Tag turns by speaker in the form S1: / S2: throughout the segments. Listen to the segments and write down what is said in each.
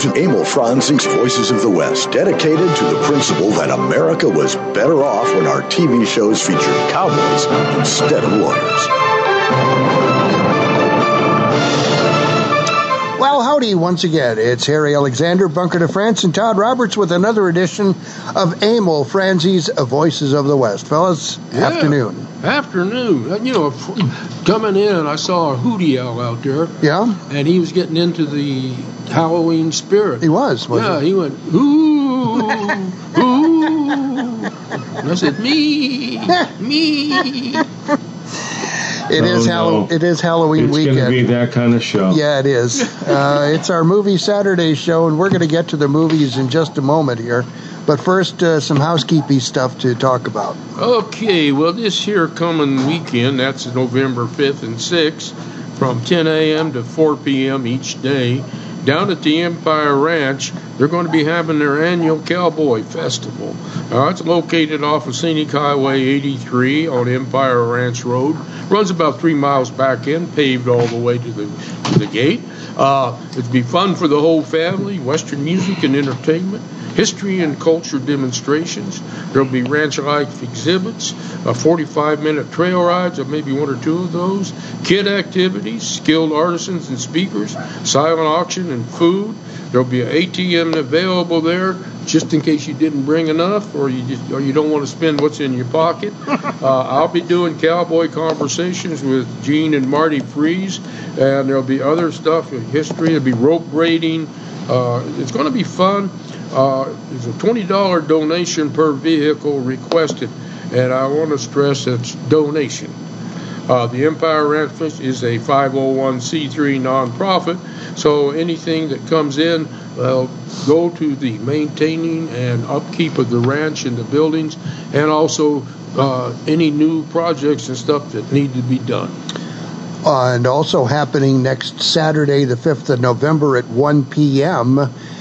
S1: Welcome to Emil Franzi's Voices of the West, dedicated to the principle that America was better off when our TV shows featured cowboys instead of lawyers.
S2: Well, howdy once again. It's Harry Alexander, Bunker de France, and Todd Roberts with another edition of Emil Franzi's Voices of the West. Fellas,
S3: Yeah.
S2: afternoon.
S3: Afternoon. Uh, You know, coming in, I saw a hootie owl out there,
S2: Yeah?
S3: and he was getting into the Halloween spirit.
S2: He was, was
S3: yeah,
S2: he?
S3: he went, ooh, ooh. And I said, me, me.
S2: It is
S4: Oh,
S2: Hall-
S4: no.
S2: It is Halloween
S4: It's going to
S2: weekend.
S4: be that kind of show.
S2: Yeah, it is. Uh, it's our movie Saturday show, and we're going to get to the movies in just a moment here. But first, uh, some housekeeping stuff to talk about.
S3: Okay, well, this here coming weekend, that's November 5th and 6th, from 10 a.m. to 4 p.m. each day, down at the Empire Ranch, they're going to be having their annual Cowboy Festival. Uh, it's located off of Scenic Highway 83 on Empire Ranch Road. Runs about three miles back in, paved all the way to the, to the gate. Uh, it'd be fun for the whole family, Western music and entertainment, history and culture demonstrations. There'll be ranch life exhibits, uh, 45 minute trail rides, or maybe one or two of those, kid activities, skilled artisans and speakers, silent auction and food. There'll be an ATM available there just in case you didn't bring enough or you just, or you don't want to spend what's in your pocket. Uh, I'll be doing cowboy conversations with Gene and Marty Freeze, and there'll be other stuff in history. There'll be rope braiding. Uh, it's going to be fun. Uh, there's a $20 donation per vehicle requested, and I want to stress it's donation. Uh, the Empire Ranch is a 501c3 nonprofit, so anything that comes in will go to the maintaining and upkeep of the ranch and the buildings, and also uh, any new projects and stuff that need to be done.
S2: Uh, and also happening next Saturday, the 5th of November at 1 p.m.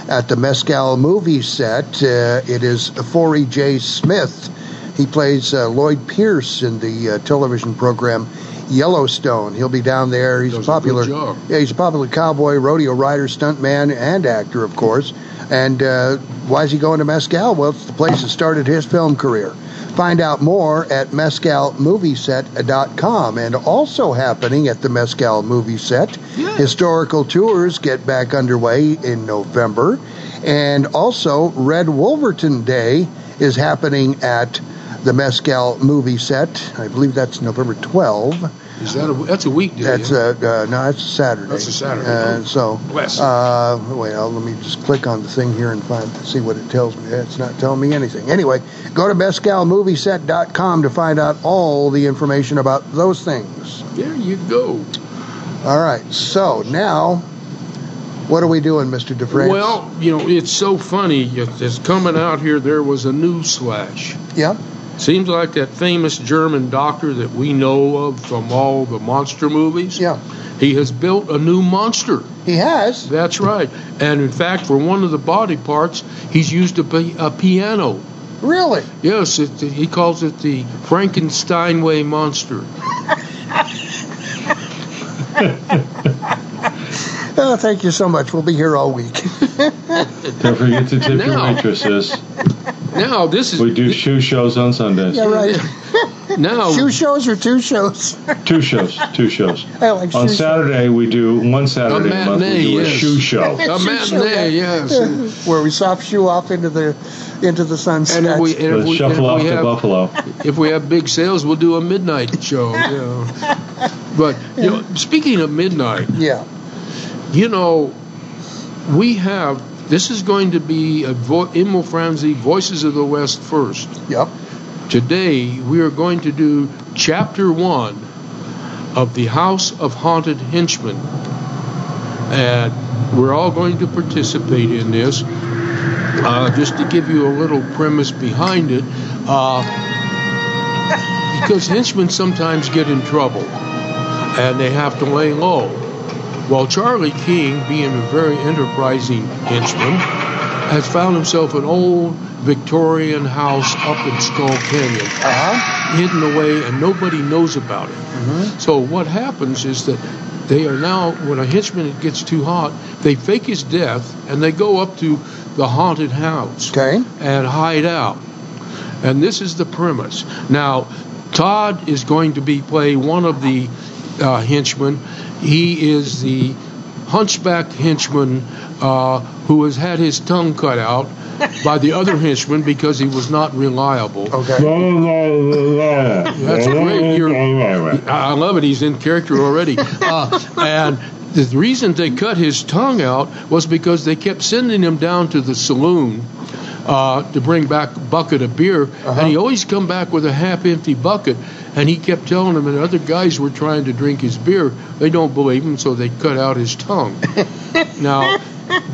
S2: at the Mescal movie set. Uh, it is Forrie J. Smith. He plays uh, Lloyd Pierce in the uh, television program Yellowstone. He'll be down there. He's
S3: Does
S2: a
S3: a
S2: popular,
S3: job.
S2: yeah, he's a popular cowboy, rodeo rider, stuntman, and actor, of course. And uh, why is he going to Mescal? Well, it's the place that started his film career. Find out more at mescalmovieset.com. And also happening at the Mescal movie set, historical tours get back underway in November. And also, Red Wolverton Day is happening at the Mescal movie set. I believe that's November 12.
S3: Is that a, that's a weekday?
S2: That's
S3: yeah?
S2: a uh, no, that's a Saturday.
S3: That's a Saturday.
S2: Uh, so,
S3: Bless
S2: uh, well, let me just click on the thing here and find see what it tells me. It's not telling me anything. Anyway, go to mescalmovieset.com to find out all the information about those things.
S3: There you go.
S2: All right. So now, what are we doing, Mr. DeFrance?
S3: Well, you know, it's so funny. It's coming out here. There was a news flash.
S2: yeah.
S3: Seems like that famous German doctor that we know of from all the monster movies.
S2: Yeah.
S3: He has built a new monster.
S2: He has.
S3: That's right. And in fact, for one of the body parts, he's used a, a piano.
S2: Really?
S3: Yes, it, he calls it the Frankensteinway monster.
S2: Oh, thank you so much. We'll be here all week.
S4: Don't forget to tip your
S3: Now.
S4: waitresses.
S3: Now this is
S4: We do shoe shows on Sundays.
S2: yeah, right.
S3: now
S2: Shoe shows or two shows?
S4: Two shows. Two shows.
S2: I like
S4: On
S2: shoe
S4: Saturday we do one Saturday a month we
S3: matinee,
S4: do a shoe show.
S3: a
S2: Shoe
S3: matinee, yes.
S2: Where we soft shoe off into the into the sunset.
S3: And if we, and if we,
S4: shuffle
S3: if
S4: off
S3: we
S4: to
S3: have,
S4: Buffalo.
S3: if we have big sales, we'll do a midnight show. You know. But you know, speaking of midnight,
S2: yeah.
S3: you know, we have this is going to be a vo- Emil Franzi Voices of the West first.
S2: Yep.
S3: Today we are going to do chapter one of the House of Haunted Henchmen, and we're all going to participate in this. Uh, just to give you a little premise behind it, uh, because henchmen sometimes get in trouble and they have to lay low. Well, Charlie King, being a very enterprising henchman, has found himself an old Victorian house up in Skull Canyon,
S2: Uh-huh.
S3: hidden away, and nobody knows about it. So what happens is that they are now when a henchman gets too hot, they fake his death and they go up to the haunted house
S2: Okay.
S3: and hide out. And this is the premise. Now, Todd is going to be play one of the uh, henchmen. He is the hunchback henchman uh, who has had his tongue cut out by the other henchman because he was not reliable.
S2: Okay.
S3: That's great. You're, I love it. He's in character already. Uh, and the reason they cut his tongue out was because they kept sending him down to the saloon uh, to bring back a bucket of beer, and he always come back with a half-empty bucket. And he kept telling them, and other guys were trying to drink his beer. They don't believe him, so they cut out his tongue. now,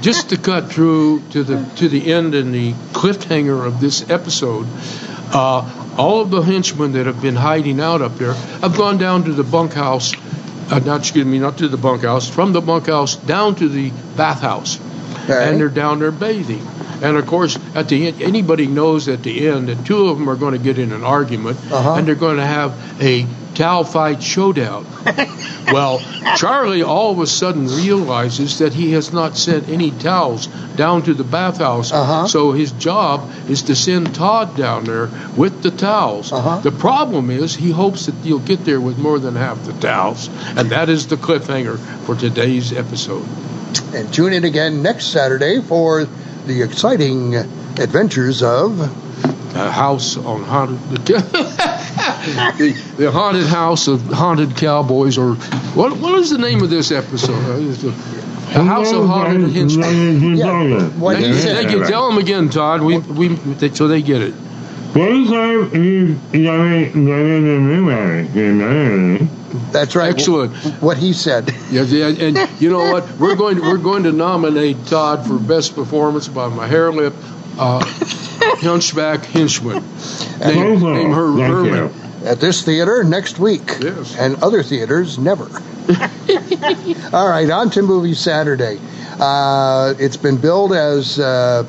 S3: just to cut through to the to the end and the cliffhanger of this episode, uh, all of the henchmen that have been hiding out up there have gone down to the bunkhouse. Uh, not excuse me, not to the bunkhouse. From the bunkhouse down to the bathhouse,
S2: Okay.
S3: and they're down there bathing. And of course, at the end, anybody knows at the end that two of them are going to get in an argument,
S2: Uh-huh.
S3: and they're going to have a towel fight showdown. well, Charlie all of a sudden realizes that he has not sent any towels down to the bathhouse.
S2: Uh-huh.
S3: So his job is to send Todd down there with the towels.
S2: Uh-huh.
S3: The problem is he hopes that you'll get there with more than half the towels, and that is the cliffhanger for today's episode.
S2: And tune in again next Saturday for the exciting adventures of
S3: a house on haunted the, the haunted house of haunted cowboys or what what is the name of this episode Uh, the, the house of haunted henchmen
S2: Yeah, what
S3: they,
S2: he
S3: they can tell them again todd we, we they, so they get it
S2: That's right.
S3: Excellent.
S2: What he said.
S3: yeah, yeah, and you know what we're going to we're going to nominate todd for best performance by my hair lip uh, hunchback henchman name, name her Herman.
S2: At this theater next week.
S3: Yes.
S2: And other theaters never. All right, on to Movie Saturday. Uh, it's been billed as uh,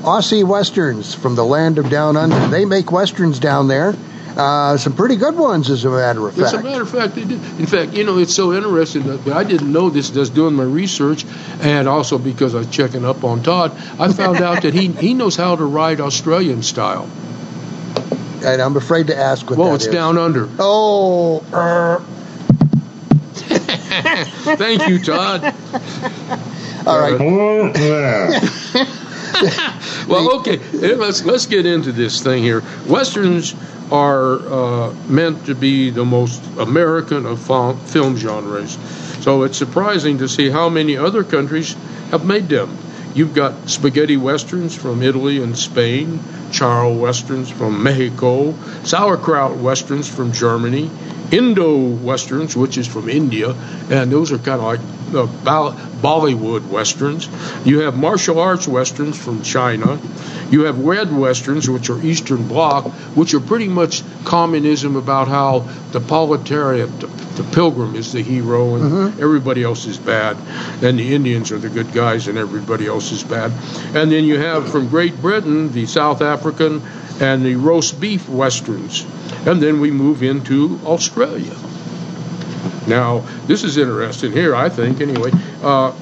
S2: Aussie Westerns from the land of Down Under. They make Westerns down there. Uh, some pretty good ones, as a matter of fact.
S3: As
S2: fact.
S3: a matter of fact, they did. In fact, you know, it's so interesting that I didn't know this just doing my research, and also because I was checking up on Todd, I found out that he he knows how to ride Australian style.
S2: and I'm afraid to ask what
S3: Well, it's
S2: is.
S3: down under.
S2: Oh, er,
S3: Thank you, Todd.
S2: all right.
S3: Well, okay, let's let's get into this thing here. Westerns are uh, meant to be the most American of film genres, so it's surprising to see how many other countries have made them. You've got spaghetti westerns from Italy and Spain, charro westerns from Mexico, sauerkraut westerns from Germany, Indo westerns, which is from India, and those are kind of like uh, Bol- Bollywood westerns. You have martial arts westerns from China. You have red westerns, which are Eastern Bloc, which are pretty much communism about how the proletariat, the, the pilgrim, is the hero and everybody else is bad, and the Indians are the good guys and everybody else is bad. And then you have from Great Britain the South African and the roast beef westerns. And then we move into Australia. Now, this is interesting here, I think, anyway. Uh,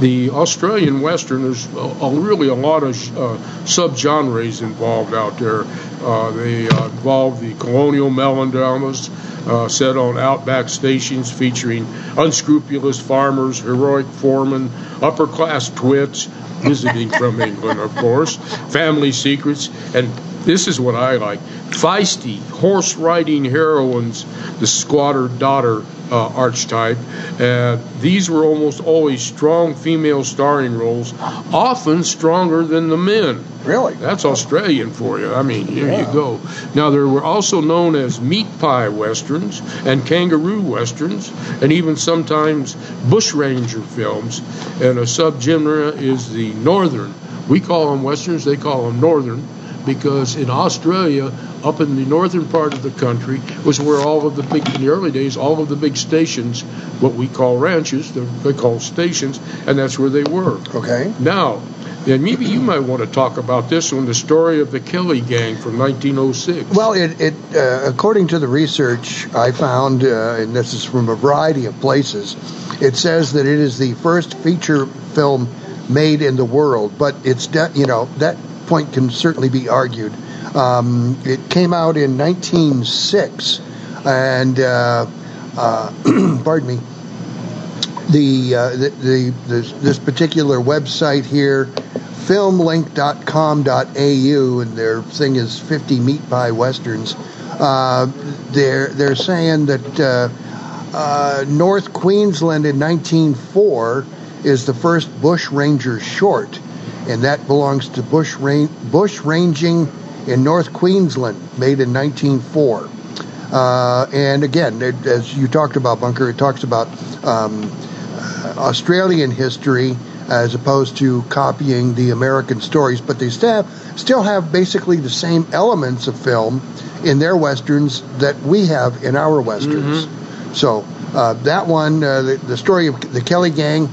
S3: the Australian Western, there's a, a really a lot of uh, subgenres involved out there. Uh, they uh, involve the colonial melodramas uh, set on outback stations featuring unscrupulous farmers, heroic foremen, upper class twits, visiting from England, of course, family secrets, and this is what I like feisty, horse riding heroines, the squatter daughter uh, archetype. Uh, these were almost always strong female starring roles, often stronger than the men.
S2: Really?
S3: That's Australian for you. I mean, here you go. Now, there were also known as meat pie westerns and kangaroo westerns, and even sometimes bushranger films. And a subgenre is the northern. We call them westerns, they call them northern, because in Australia, up in the northern part of the country, was where all of the big, in the early days, all of the big stations, what we call ranches, they're- call stations, and that's where they were.
S2: Okay.
S3: Now, And maybe you might want to talk about this one, the story of the Kelly Gang from 1906.
S2: Well, it, it uh, according to the research I found, uh, and this is from a variety of places, it says that it is the first feature film made in the world. But it's de- you know that point can certainly be argued. Um, it came out in 1906, and uh, uh pardon me. The, uh, the, the, the this particular website here filmink.com.au, and their thing is 50 meat pie westerns. Uh, they're they're saying that uh, uh, North Queensland in 1904 is the first bush ranger short, and that belongs to bush bush ranging in North Queensland, made in 1904. Uh, and again, it, as you talked about, Bunker, it talks about um, Australian history as opposed to copying the American stories, but they still have, still have basically the same elements of film in their westerns that we have in our westerns. Mm-hmm. So uh, that one, uh, the, the, story of the Kelly Gang.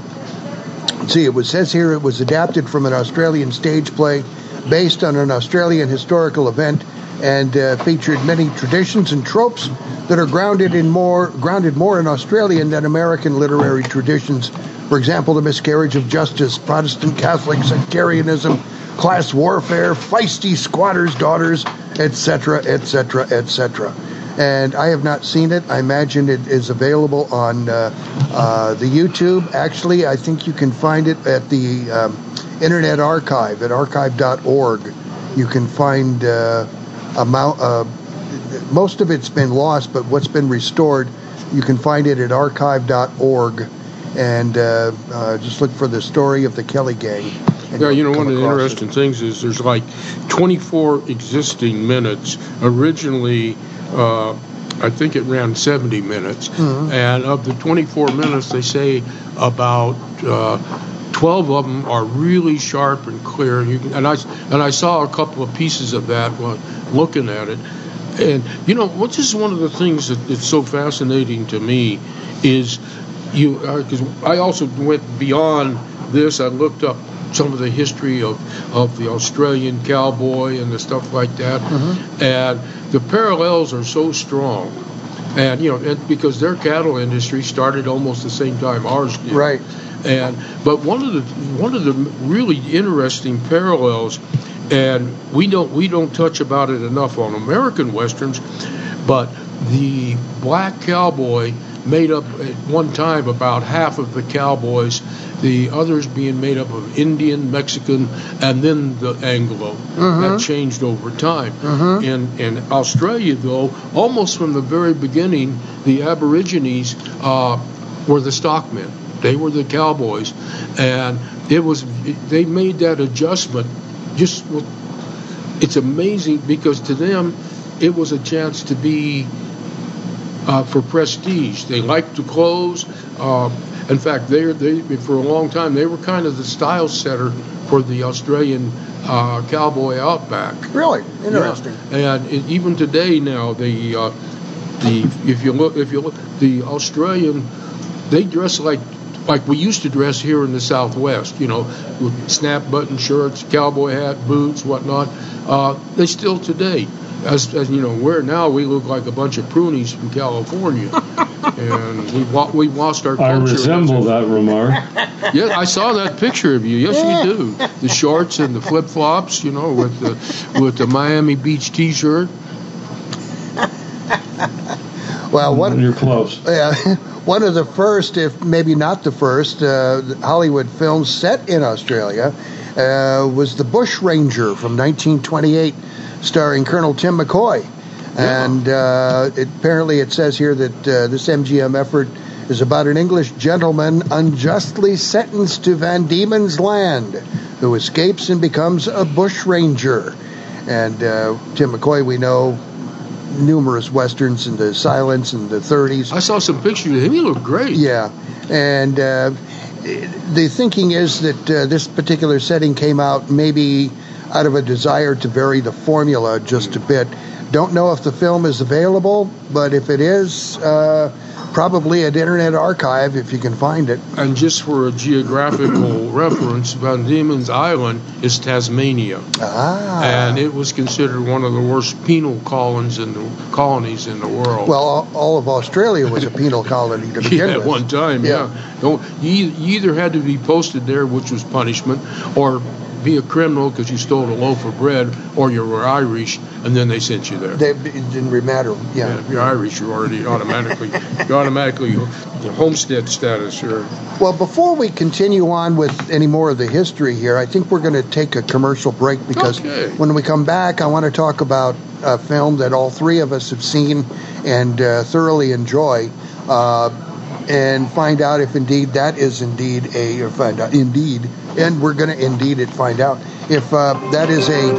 S2: See, it was says here it was adapted from an Australian stage play based on an Australian historical event and uh, featured many traditions and tropes that are grounded in more grounded more in Australian than American literary traditions for example, the miscarriage of justice, Protestant Catholic sectarianism, class warfare, feisty squatters' daughters, etc., etc., etc. And I have not seen it. I imagine it is available on uh, uh, the YouTube. Actually, I think you can find it at the um, Internet Archive at archive.org. You can find uh, amount. Uh, most of it's been lost, but what's been restored, you can find it at archive.org and uh, uh, just look for the story of the Kelly Gang.
S3: Yeah, you know, one of the interesting it. things is there's like 24 existing minutes. Originally, uh, I think it ran 70 minutes, mm-hmm. and of the 24 minutes, they say about uh, 12 of them are really sharp and clear. And, can, and, I and I saw a couple of pieces of that while looking at it. And you know, what is just one of the things that, that's so fascinating to me is you because uh, I also went beyond this. I looked up some of the history of, of the Australian cowboy and the stuff like that, mm-hmm. and the parallels are so strong. And you know, because their cattle industry started almost the same time ours did.
S2: Right.
S3: And but one of the one of the really interesting parallels, and we don't we don't touch about it enough on American westerns, but the black cowboy made up at one time about half of the cowboys, the others being made up of Indian, Mexican, and then the Anglo. Mm-hmm. That changed over time. Mm-hmm. In in Australia, though, almost from the very beginning, the Aborigines uh, were the stockmen. They were the cowboys, and it was they made that adjustment. Just it's amazing because to them, it was a chance to be uh, for prestige. They liked the clothes. Uh, in fact, they, they for a long time they were kind of the style setter for the Australian uh, cowboy outback.
S2: Really interesting.
S3: Yeah. And it, even today now, the uh, the if you look if you look the Australian, they dress like like we used to dress here in the Southwest. You know, with snap button shirts, cowboy hat, boots, whatnot. Uh, they still today as, as you know, where now we look like a bunch of prunies from California, and we've we've lost our culture.
S4: I resemble that remark.
S3: Yeah, I saw that picture of you. Yes, you do. The shorts and the flip flops, you know, with the with the Miami Beach T-shirt.
S2: Well, one
S4: you're close.
S2: Yeah, one of the first, if maybe not the first, uh, Hollywood films set in Australia uh, was The Bush Ranger from 1928 starring Colonel Tim McCoy. Yeah. And uh, it, apparently, it says here that uh, this MGM effort is about an English gentleman unjustly sentenced to Van Diemen's Land who escapes and becomes a bushranger. And uh, Tim McCoy, we know numerous westerns in the silence in the 30s.
S3: I saw some pictures of him. He looked great.
S2: Yeah. And uh, the thinking is that uh, this particular setting came out maybe out of a desire to vary the formula just a bit. Don't know if the film is available, but if it is, uh, probably at Internet Archive if you can find it.
S3: And just for a geographical reference, Van Diemen's Island is Tasmania.
S2: Ah.
S3: And it was considered one of the worst penal colonies in the colonies in the world.
S2: Well, all, of Australia was a penal colony to begin
S3: yeah,
S2: with.
S3: at one time, yeah. Don't, you, you either had to be posted there, which was punishment, or be a criminal because you stole a loaf of bread, or you were Irish, and then they sent you there.
S2: They, it didn't really matter. Yeah.
S3: Yeah, if you're Irish, you're already automatically, you automatically your homestead status here.
S2: Well, before we continue on with any more of the history here, I think we're going to take a commercial break because
S3: Okay.
S2: when we come back, I want to talk about a film that all three of us have seen and uh, thoroughly enjoy. Uh, and find out if indeed that is indeed a or find out indeed, and we're going to indeed it find out if uh, that is a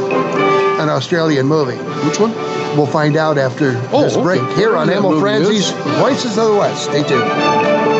S2: an Australian movie.
S3: Which one?
S2: We'll find out after
S3: Oh,
S2: this
S3: okay.
S2: break here on Emil Franzi's. Voices of the West. Stay tuned.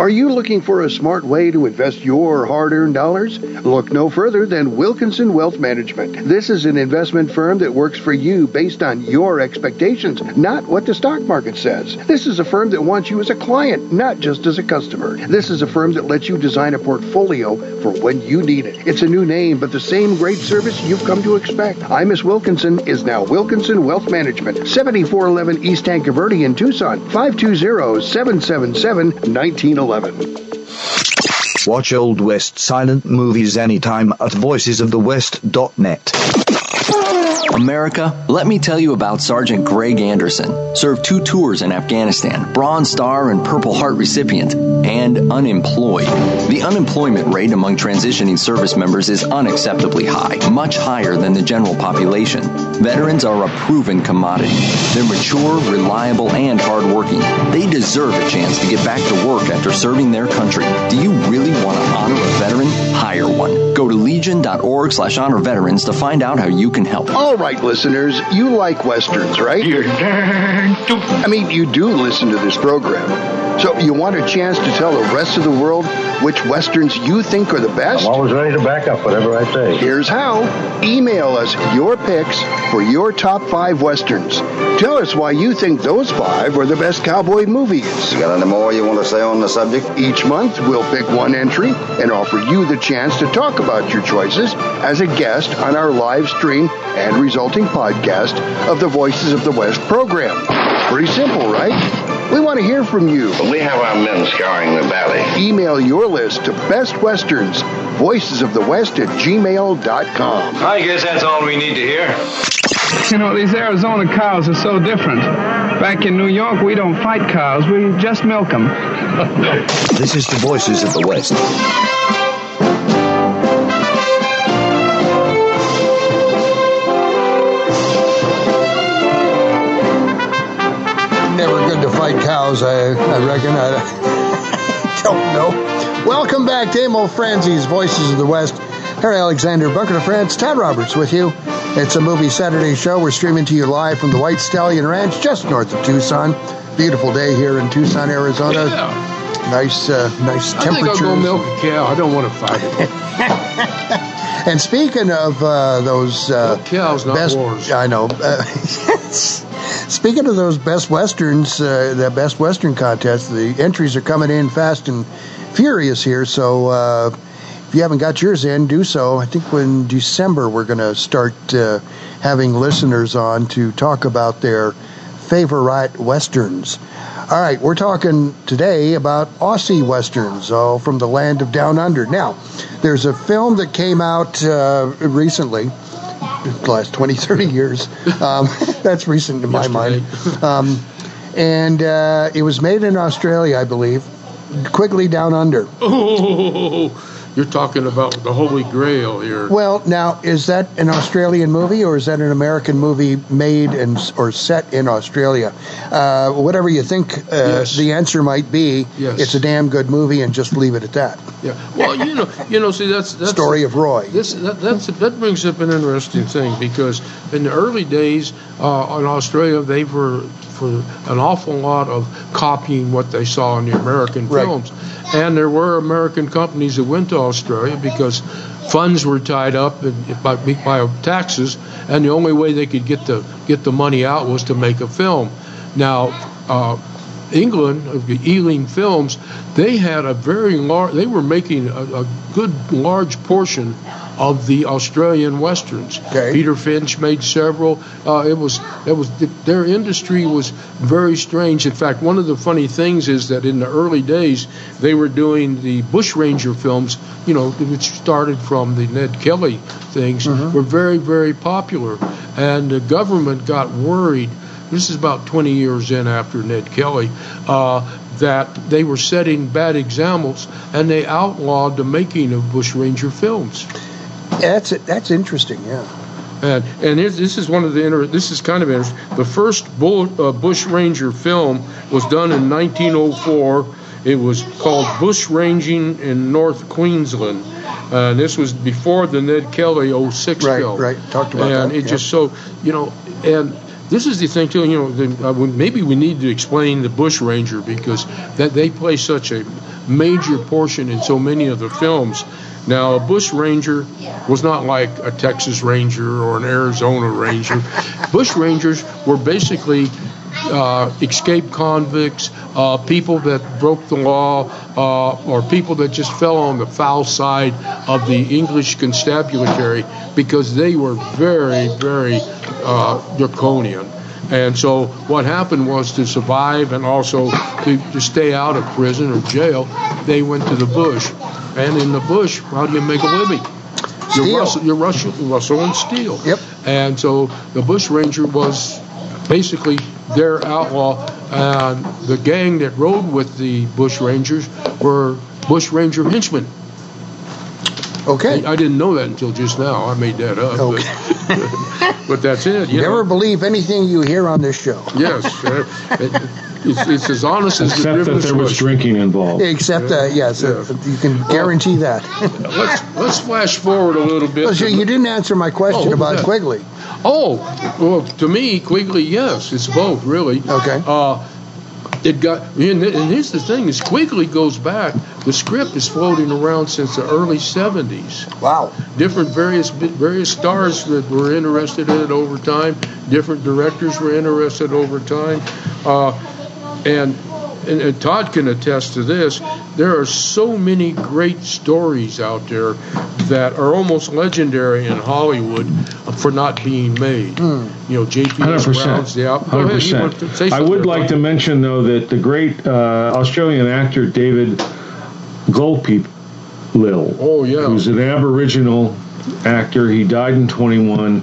S2: Are you looking for a smart way to invest your hard earned dollars? Look no further than Wilkinson Wealth Management. This is an investment firm that works for you based on your expectations, not what the stock market says. This is a firm that wants you as a client, not just as a customer. This is a firm that lets you design a portfolio for when you need it. It's a new name, but the same great service you've come to expect. I Miss Wilkinson is now Wilkinson Wealth Management, 7411 East Tanque Verde in Tucson, 520 777 1911.
S5: Watch Old West silent movies anytime at voicesofthewest.net.
S6: America, let me tell you about Sergeant Greg Anderson. Served two tours in Afghanistan, Bronze Star and Purple Heart recipient, and unemployed. The unemployment rate among transitioning service members is unacceptably high, much higher than the general population. Veterans are a proven commodity. They're mature, reliable, and hardworking. They deserve a chance to get back to work after serving their country. Do you really want to honor a veteran? Hire one. Go to legion.org slash honor veterans to find out how you can help.
S2: All right, listeners, you like westerns, right?
S3: You're darn
S2: I mean, you do listen to this program. So you want a chance to tell the rest of the world which westerns you think are the best?
S7: I'm always ready to back up whatever I say.
S2: Here's how. Email us your picks for your top five westerns. Tell us why you think those five are the best cowboy movies.
S8: You Got any more you want to say on the subject?
S2: Each month, we'll pick one entry and offer you the chance to talk about your choices as a guest on our live stream and resulting podcast of the Voices of the West program. Pretty simple, right? We want to hear from you.
S8: We have our men scouring the valley.
S2: Email your list to Best Westerns, Voices of the West at gmail.com.
S7: I guess that's all we need to hear.
S9: You know, these Arizona cows are so different. Back in New York, we don't fight cows, we just milk them.
S5: This is the Voices of the West.
S2: Cows, I, I reckon. I don't know. Welcome back to Emil Franzi's Voices of the West. Harry Alexander, Bunker de France, Todd Roberts with you. It's a movie Saturday show. We're streaming to you live from the White Stallion Ranch just north of Tucson. Beautiful day here in Tucson, Arizona.
S3: Yeah.
S2: Nice, uh, nice
S3: I think I'll go milk a cow. I don't want to fight it.
S2: And speaking of uh, those uh,
S3: cows, not
S2: best,
S3: wars.
S2: I know. Speaking of those best westerns, uh, the best western contest, the entries are coming in fast and furious here. So uh, if you haven't got yours in, do so. I think in December we're going to start uh, having listeners on to talk about their favorite westerns. All right, we're talking today about Aussie westerns, all from the land of Down Under. Now, there's a film that came out uh, recently, the last 20, 30 years. Um, that's recent in my mind. Um, and uh, it was made in Australia, I believe. Quigley Down Under.
S3: Oh, you're talking about the Holy Grail here.
S2: Well, now is that an Australian movie or is that an American movie made and or set in Australia? Uh, whatever you think uh,
S3: Yes.
S2: the answer might be,
S3: Yes.
S2: it's a damn good movie, and just leave it at that.
S3: Yeah. Well, you know, you know, see, that's that's
S2: Story of Roy.
S3: This that that's, that brings up an interesting thing because in the early days uh, in Australia, they were for an awful lot of copying what they saw in the American
S2: Right.
S3: films, and there were American companies that went to Australia because funds were tied up in, by, by taxes, and the only way they could get the get the money out was to make a film. Now. Uh, England, of the Ealing Films, they had a very large. They were making a, a good large portion of the Australian westerns.
S2: Okay.
S3: Peter Finch made several. Uh, it was it was their industry was very strange. In fact, one of the funny things is that in the early days they were doing the bushranger films. You know, which started from the Ned Kelly things, were very very popular, and the government got worried this is about 20 years in after Ned Kelly, uh, that they were setting bad examples and they outlawed the making of bushranger films.
S2: That's that's interesting. Yeah.
S3: And and this is one of the inter- this is kind of interesting. The first bull, uh, bushranger film was done in 1904. It was called Bushranging in North Queensland. Uh, and this was before the Ned Kelly 06
S2: Right,
S3: film.
S2: right. Talked about
S3: and
S2: that, And
S3: it
S2: yeah.
S3: just so you know and this is the thing too you know the, uh, maybe we need to explain the bush ranger because that they play such a major portion in so many of the films. Now a bush ranger was not like a texas ranger or an arizona ranger. Bush rangers were basically uh, escaped convicts, uh, people that broke the law, uh, or people that just fell on the foul side of the English constabulary because they were very, very uh, draconian. And so what happened was to survive and also to, to stay out of prison or jail, they went to the bush. And in the bush, how do you make a living?
S2: Steal.
S3: You rustle, you rustle, rustle and steal.
S2: Yep.
S3: And so the bush ranger was basically their outlaw, and the gang that rode with the bush rangers were bush ranger henchmen.
S2: Okay.
S3: I didn't know that until just now. I made that up. But, but that's it. You
S2: Never
S3: know?
S2: believe anything you hear on this show.
S3: Yes. Uh, it- it's, it's as honest as the
S4: Except that there was
S3: swish.
S4: drinking involved.
S2: Except, uh, yes, uh, you can guarantee that.
S3: Let's let's flash forward a little bit.
S2: Well, so you didn't answer my question
S3: Oh,
S2: about
S3: that?
S2: Quigley.
S3: Oh, well, to me, Quigley, yes, it's both, really.
S2: Okay.
S3: Uh, it got, and, and here's the thing: is Quigley goes back. The script is floating around since the early '70s.
S2: Wow.
S3: Different various various stars that were interested in it over time. Different directors were interested over time, uh, and, and and Todd can attest to this. There are so many great stories out there that are almost legendary in Hollywood for not being made.
S2: Hmm.
S3: You know, J.P. Brown's the out. Ahead. You to say
S4: percent. I would like to mention though that the great uh, Australian actor David Goldpeep Lil,
S3: Oh, yeah.
S4: who's an Aboriginal actor. He died in 21.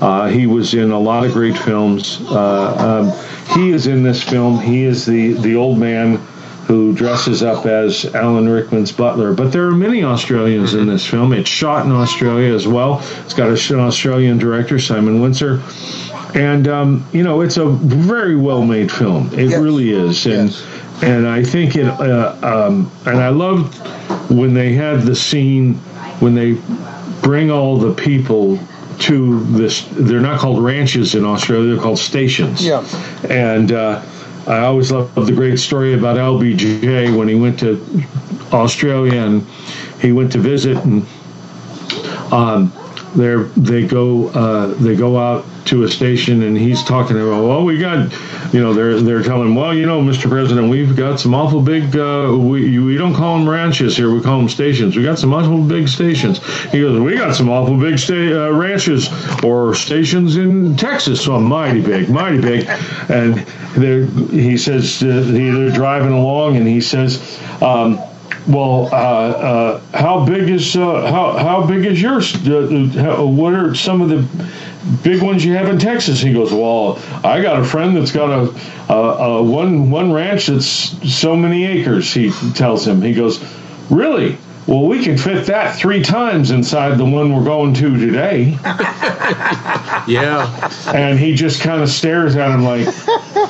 S4: Uh, he was in a lot of great films. Uh, um, he is in this film. He is the the old man who dresses up as Alan Rickman's butler. But there are many Australians in this film. It's shot in Australia as well. It's got an Australian director, Simon Wincer. And um, you know, it's a very well made film. It
S2: Yes.
S4: really is, and
S2: Yes.
S4: and I think it. Uh, um, and I loved when they had the scene when they bring all the people to this. They're not called ranches in Australia; they're called stations.
S2: Yeah.
S4: And uh, I always love the great story about LBJ when he went to Australia and he went to visit and Um, they they go uh, they go out to a station and he's talking about well we got you know they're they're telling well you know Mr. President we've got some awful big uh, we we don't call them ranches here we call them stations we got some awful big stations he goes we got some awful big sta- uh, ranches or stations in Texas so mighty big mighty big and they're, he says uh, they're driving along and he says. Um, well, uh, uh, how big is uh, how how big is yours? Uh, how, what are some of the big ones you have in Texas? He goes, well, I got a friend that's got a, a, a one one ranch that's so many acres. He tells him. He goes, really? Well, we can fit that three times inside the one we're going to today.
S3: yeah.
S4: And he just kind of stares at him like,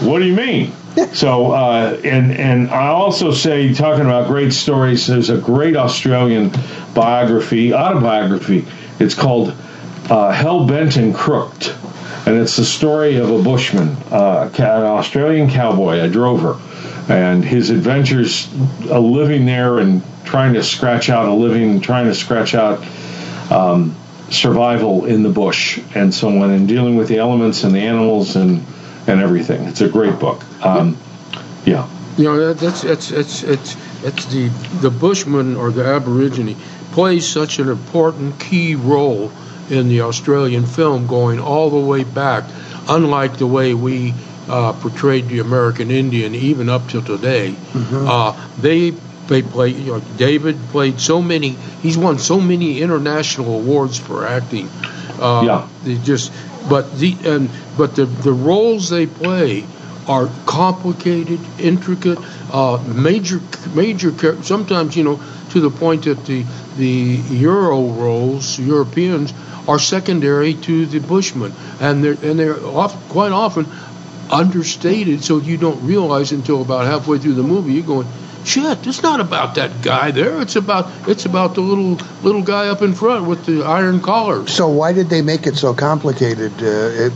S4: what do you mean? So, uh, and and I also say, talking about great stories, there's a great Australian biography, autobiography. It's called uh, Hell Bent and Crooked, and it's the story of a bushman, uh, an Australian cowboy, a drover, and his adventures uh, living there and trying to scratch out a living, trying to scratch out. Um, survival in the bush and so on, and dealing with the elements and the animals and and everything. It's a great book. Um, yeah.
S3: You know that, that's it's it's it's it's the the Bushman or the Aborigine plays such an important key role in the Australian film, going all the way back. Unlike the way we uh, portrayed the American Indian, even up till today,
S2: Mm-hmm.
S3: uh, they they play. You know, David played so many. He's won so many international awards for acting. Uh,
S4: Yeah.
S3: They just, but the and but the the roles they play are complicated, intricate, uh, major major. Sometimes you know to the point that the the Euro roles, Europeans, are secondary to the Bushmen, and they're and they're quite often understated, so you don't realize until about halfway through the movie you're going. Shit, it's not about that guy there. It's about it's about the little little guy up in front with the iron collars.
S2: So why did they make it so complicated? Uh, it-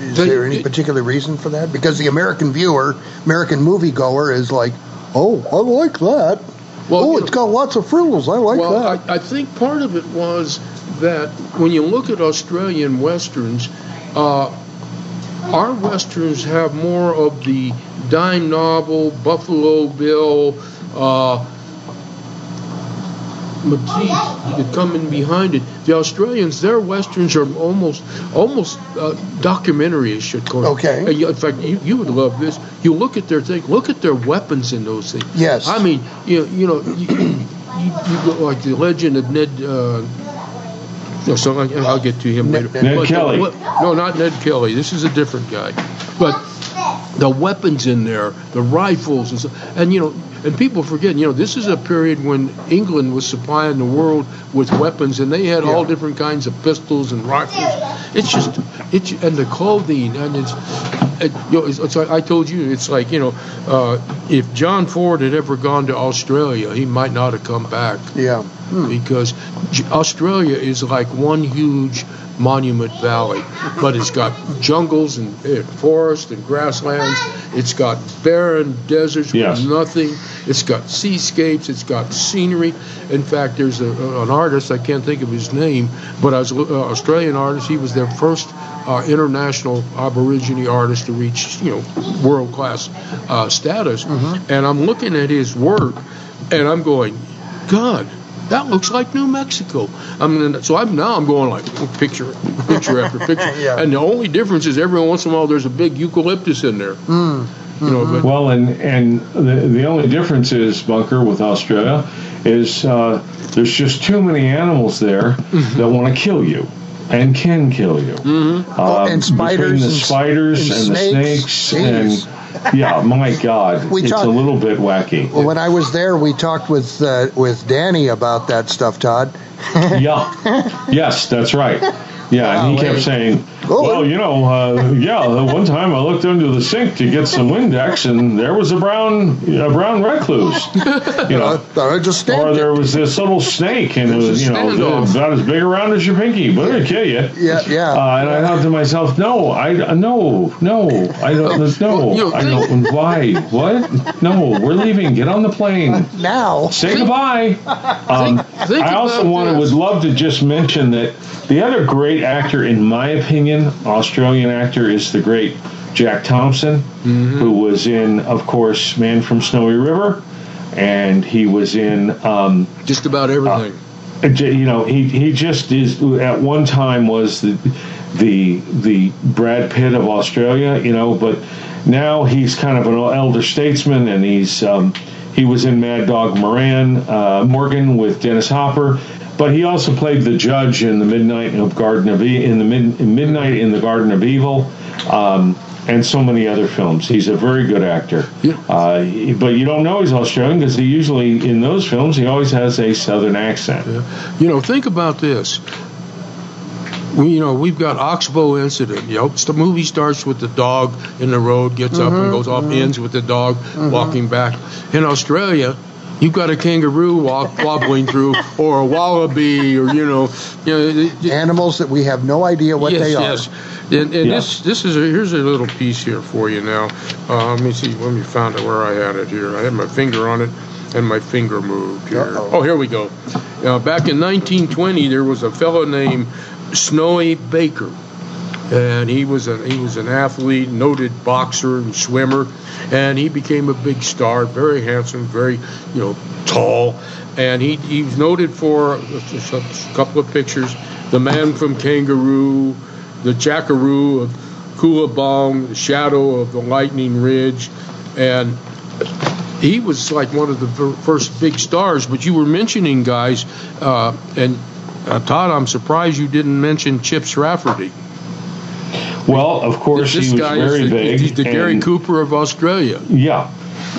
S2: is
S3: They-
S2: there any particular reason for that? Because the American viewer, American moviegoer, is like, oh, I like that.
S3: Well,
S2: oh, it's got lots of frills. I like
S3: well,
S2: that.
S3: I, I think part of it was that when you look at Australian westerns, uh, our westerns have more of the dime novel, Buffalo Bill, uh, Matisse coming behind it. The Australians, their westerns are almost almost uh, documentary-ish. I'd call it.
S2: Okay.
S3: You- In fact, you, you would love this. You look at their thing. Look at their weapons in those things.
S2: Yes.
S3: I mean, you you know, you, you, you go like the legend of Ned. Uh, no, so I, I'll get to him
S2: Ned-
S3: later.
S4: Ned
S3: But
S4: Kelly.
S3: we- no, not Ned Kelly. This is a different guy. But the weapons in there, the rifles, and, so, and you know, and people forget, you know, this is a period when England was supplying the world with weapons, and they had all different kinds of pistols and rifles. It's just, it's and the clothing, and it's, it, you know, it's, it's like I told you, it's like you know, uh, if John Ford had ever gone to Australia, he might not have come back
S2: yeah.
S3: because Australia is like one huge monument valley, but it's got jungles and uh, forests and grasslands. It's got barren deserts
S4: Yes.
S3: with nothing. It's got seascapes. It's got scenery. In fact, there's a, an artist I can't think of his name, but as an Australian artist, he was their first uh, international Aborigine artist to reach you know world class uh, status. And I'm looking at his work, and I'm going, God, that looks like New Mexico. I mean, so I'm now I'm going like picture, picture after picture,
S2: Yeah.
S3: and the only difference is every once in a while there's a big eucalyptus in there. You know, but
S4: Well, and and the the only difference is bunker with Australia is uh, there's just too many animals there
S3: Mm-hmm.
S4: that want to kill you and can kill you.
S3: Mm-hmm.
S4: Uh,
S2: and spiders
S4: between the
S2: and
S4: spiders
S2: and
S4: and,
S2: snakes.
S4: the snakes and yeah, my God,
S2: We
S4: it's
S2: talk-
S4: a little bit wacky.
S2: When I was there, we talked with uh, with Danny about that stuff, Todd.
S4: yeah, yes, that's right. Yeah, and he
S2: Golly.
S4: kept saying, Well, you know, uh, yeah. the One time I looked under the sink to get some Windex, and there was a brown, a brown recluse. You know,
S2: I just
S4: or there was this little snake, and it was, you know, about as big around as your pinky, but it'd kill you.
S2: Yeah, yeah.
S4: Uh, and I thought to myself, no, I no, no, I don't, no,
S3: know,
S4: I don't. Why? What? No, we're leaving. Get on the plane.
S2: now.
S4: Say goodbye. Um,
S3: think
S4: I also wanted, would love to just mention that the other great actor, in my opinion, Australian actor, is the great Jack Thompson,
S3: Mm-hmm.
S4: who was in, of course, Man from Snowy River, and he was in. Um,
S3: Just about everything.
S4: uh, you know, he he just is. At one time, was the the the Brad Pitt of Australia. You know, but now he's kind of an elder statesman, and he's um, he was in Mad Dog Moran uh, Morgan with Dennis Hopper. But he also played the judge in the Midnight of Garden of e- in the mid- Midnight in the Garden of Evil, um, and so many other films. He's a very good actor.
S3: Yeah.
S4: Uh, but you don't know he's Australian because he usually in those films he always has a southern accent.
S3: You know, think about this. We, you know, we've got Oxbow incident. You know, the movie starts with the dog in the road, gets up and mm-hmm. goes off, mm-hmm. ends with the dog mm-hmm. walking back. In Australia, you've got a kangaroo walk, wobbling through, or a wallaby, or you know, you know, it- it-
S2: Animals that we have no idea what
S3: yes,
S2: they are.
S3: yes. And, and
S4: Yeah.
S3: this this is a, here's a little piece here for you now. Uh, let me see. Let me find out where I had it here. I had my finger on it, and my finger moved here. Oh, here we go. Now, back in 1920, there was a fellow named Snowy Baker, and he was a he was an athlete, noted boxer and swimmer, and he became a big star. Very handsome, very you know tall, and he he was noted for a couple of pictures. The man from Kangaroo, the Jackeroo of Coolabong, the Shadow of the Lightning Ridge, and he was like one of the first big stars. But you were mentioning guys, uh, and uh, Todd, I'm surprised you didn't mention Chips Rafferty.
S4: Well, of course,
S3: This
S4: he was
S3: guy
S4: very
S3: is the,
S4: big.
S3: he's the Gary
S4: and-
S3: Cooper of Australia.
S4: Yeah.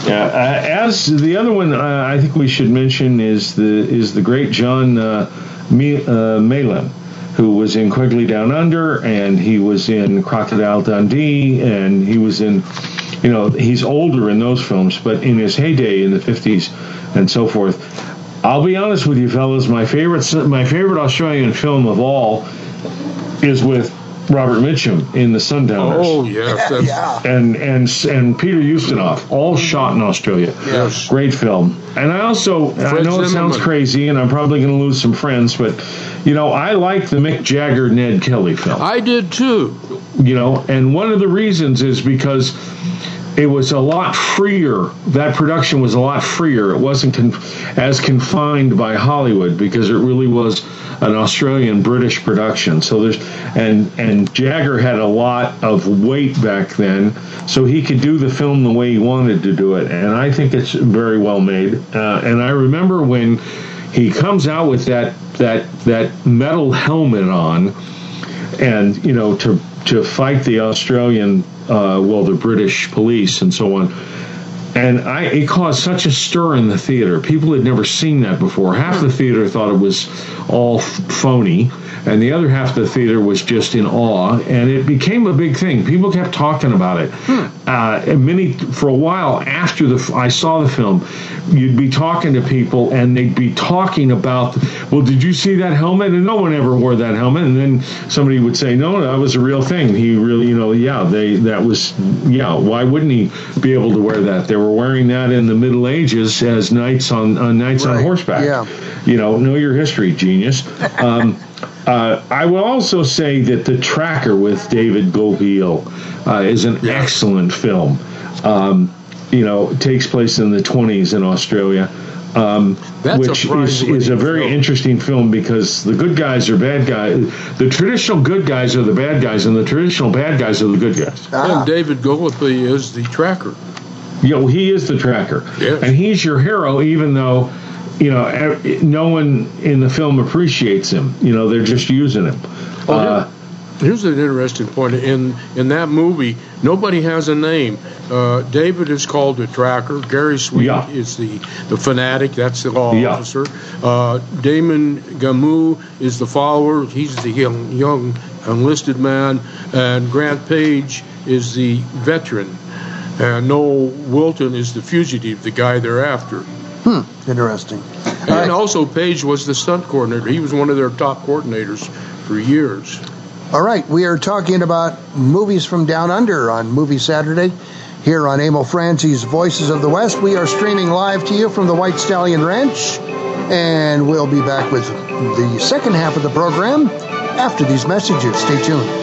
S4: Uh, as the other one, uh, I think we should mention is the is the great John uh, Me- uh, Meillon, who was in Quigley Down Under, and he was in Crocodile Dundee, and he was in, you know, he's older in those films, but in his heyday in the fifties and so forth. I'll be honest with you, fellas. My favorite my favorite Australian film of all is with Robert Mitchum in The Sundowners
S3: Oh yes, that's,
S2: Yeah.
S4: and and and Peter Ustinov, all shot in Australia.
S3: Yes.
S4: Great film. And I also I
S3: Fred
S4: know it sounds crazy, and I'm probably going to lose some friends, but you know I like the Mick Jagger Ned Kelly film.
S3: I did too.
S4: You know, and one of the reasons is because it was a lot freer. That production was a lot freer. It wasn't as confined by Hollywood because it really was an Australian British production. So there's and and Jagger had a lot of weight back then, so he could do the film the way he wanted to do it. And I think it's very well made. Uh, and I remember when he comes out with that that that metal helmet on and you know to to fight the Australian, uh, well, the British police and so on. And I, it caused such a stir in the theater. People had never seen that before. Half the theater thought it was all phony, and the other half of the theater was just in awe. And it became a big thing. People kept talking about it. Uh, and many for a while after the I saw the film, you'd be talking to people, and they'd be talking about, well, did you see that helmet? And no one ever wore that helmet. And then somebody would say, no, that was a real thing. He really, you know, yeah, they that was, yeah. Why wouldn't he be able to wear that? They were wearing that in the Middle Ages as knights on uh, knights on horseback.
S2: yeah.
S4: You know, know your history, genius. Um, uh, I will also say that the Tracker with David Gulpilil uh, is an excellent film. Um, you know, takes place in the 20s in Australia. Um,
S3: That's a
S4: which is, is a very
S3: film.
S4: interesting film because the good guys are bad guys. The traditional good guys are the bad guys, and the traditional bad guys are the good guys.
S2: Ah.
S3: And David Gulpilil is the tracker.
S4: You know, he is the tracker,
S3: Yes.
S4: and he's your hero, even though you know no one in the film appreciates him. You know, they're just using him.
S3: Oh,
S4: Uh,
S3: Here's an interesting point. In in that movie, nobody has a name. Uh, David is called the tracker. Gary Sweet
S4: Yeah.
S3: is the, the fanatic. That's the law
S4: Yeah.
S3: officer. Uh, Damon Gameau is the follower. He's the young young enlisted man, and Grant Page is the veteran. And Noel Wilton is the fugitive, the guy they're after.
S2: Hmm, interesting.
S3: And also, Page was the stunt coordinator. He was one of their top coordinators for years.
S2: All right, we are talking about movies from down under on Movie Saturday here on Emil Franzi's Voices of the West. We are streaming live to you from the White Stallion Ranch, and we'll be back with the second half of the program after these messages. Stay tuned.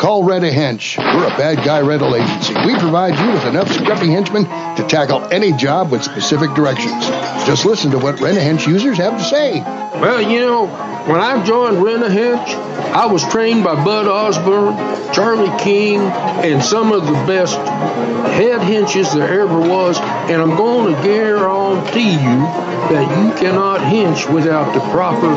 S2: Call Rent a Hench. We're a bad guy rental agency. We provide you with enough scruffy henchmen to tackle any job with specific directions. Just listen to what Rent a Hench users have to say.
S3: Well, you know, when I joined Rent a Hench, I was trained by Bud Osborne, Charlie King, and some of the best head henches there ever was. And I'm going to guarantee you that you cannot hench without the proper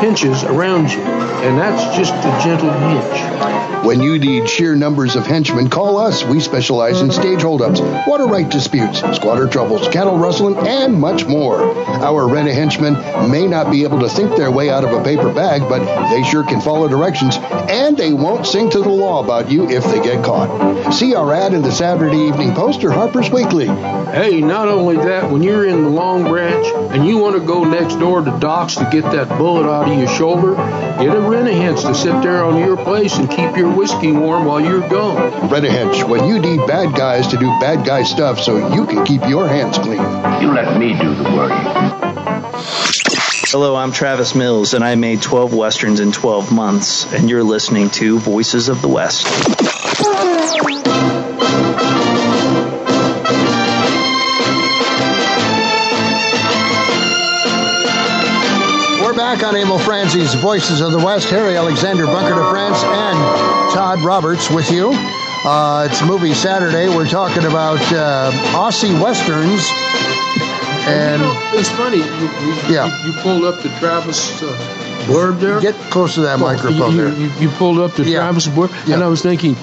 S3: henches around you. And that's just a gentle hench.
S2: When you need sheer numbers of henchmen, call us. We specialize in stage holdups, water right disputes, squatter troubles, cattle rustling, and much more. Our rent a henchmen may not be able to think their way out of a paper bag, but they sure can follow directions, and they won't sing to the law about you if they get caught. See our ad in the Saturday Evening Post or Harper's Weekly.
S3: Hey, not only that, when you're in the Long Branch and you want to go next door to Doc's to get that bullet out of your shoulder, get a rent a hench to sit there on your place and keep your whiskey warm while you're gone.
S2: Rent a hench when you need bad guys to do bad guy stuff so you can keep your hands clean.
S10: You let me do the work.
S11: Hello, I'm Travis Mills, and I made 12 westerns in 12 months, and you're listening to Voices of the West.
S2: On Emil Franzi's Voices of the West. Harry Alexander Bunker de France and Todd Roberts with you. Uh, it's Movie Saturday. We're talking about uh, Aussie Westerns. And
S3: you know, it's funny. You, you,
S2: yeah.
S3: You, you, pulled up the Travis uh, blurb there.
S2: Get close to that well, microphone
S3: you,
S2: there.
S3: You, pulled up the yeah. Travis blurb, yeah. and I was thinking,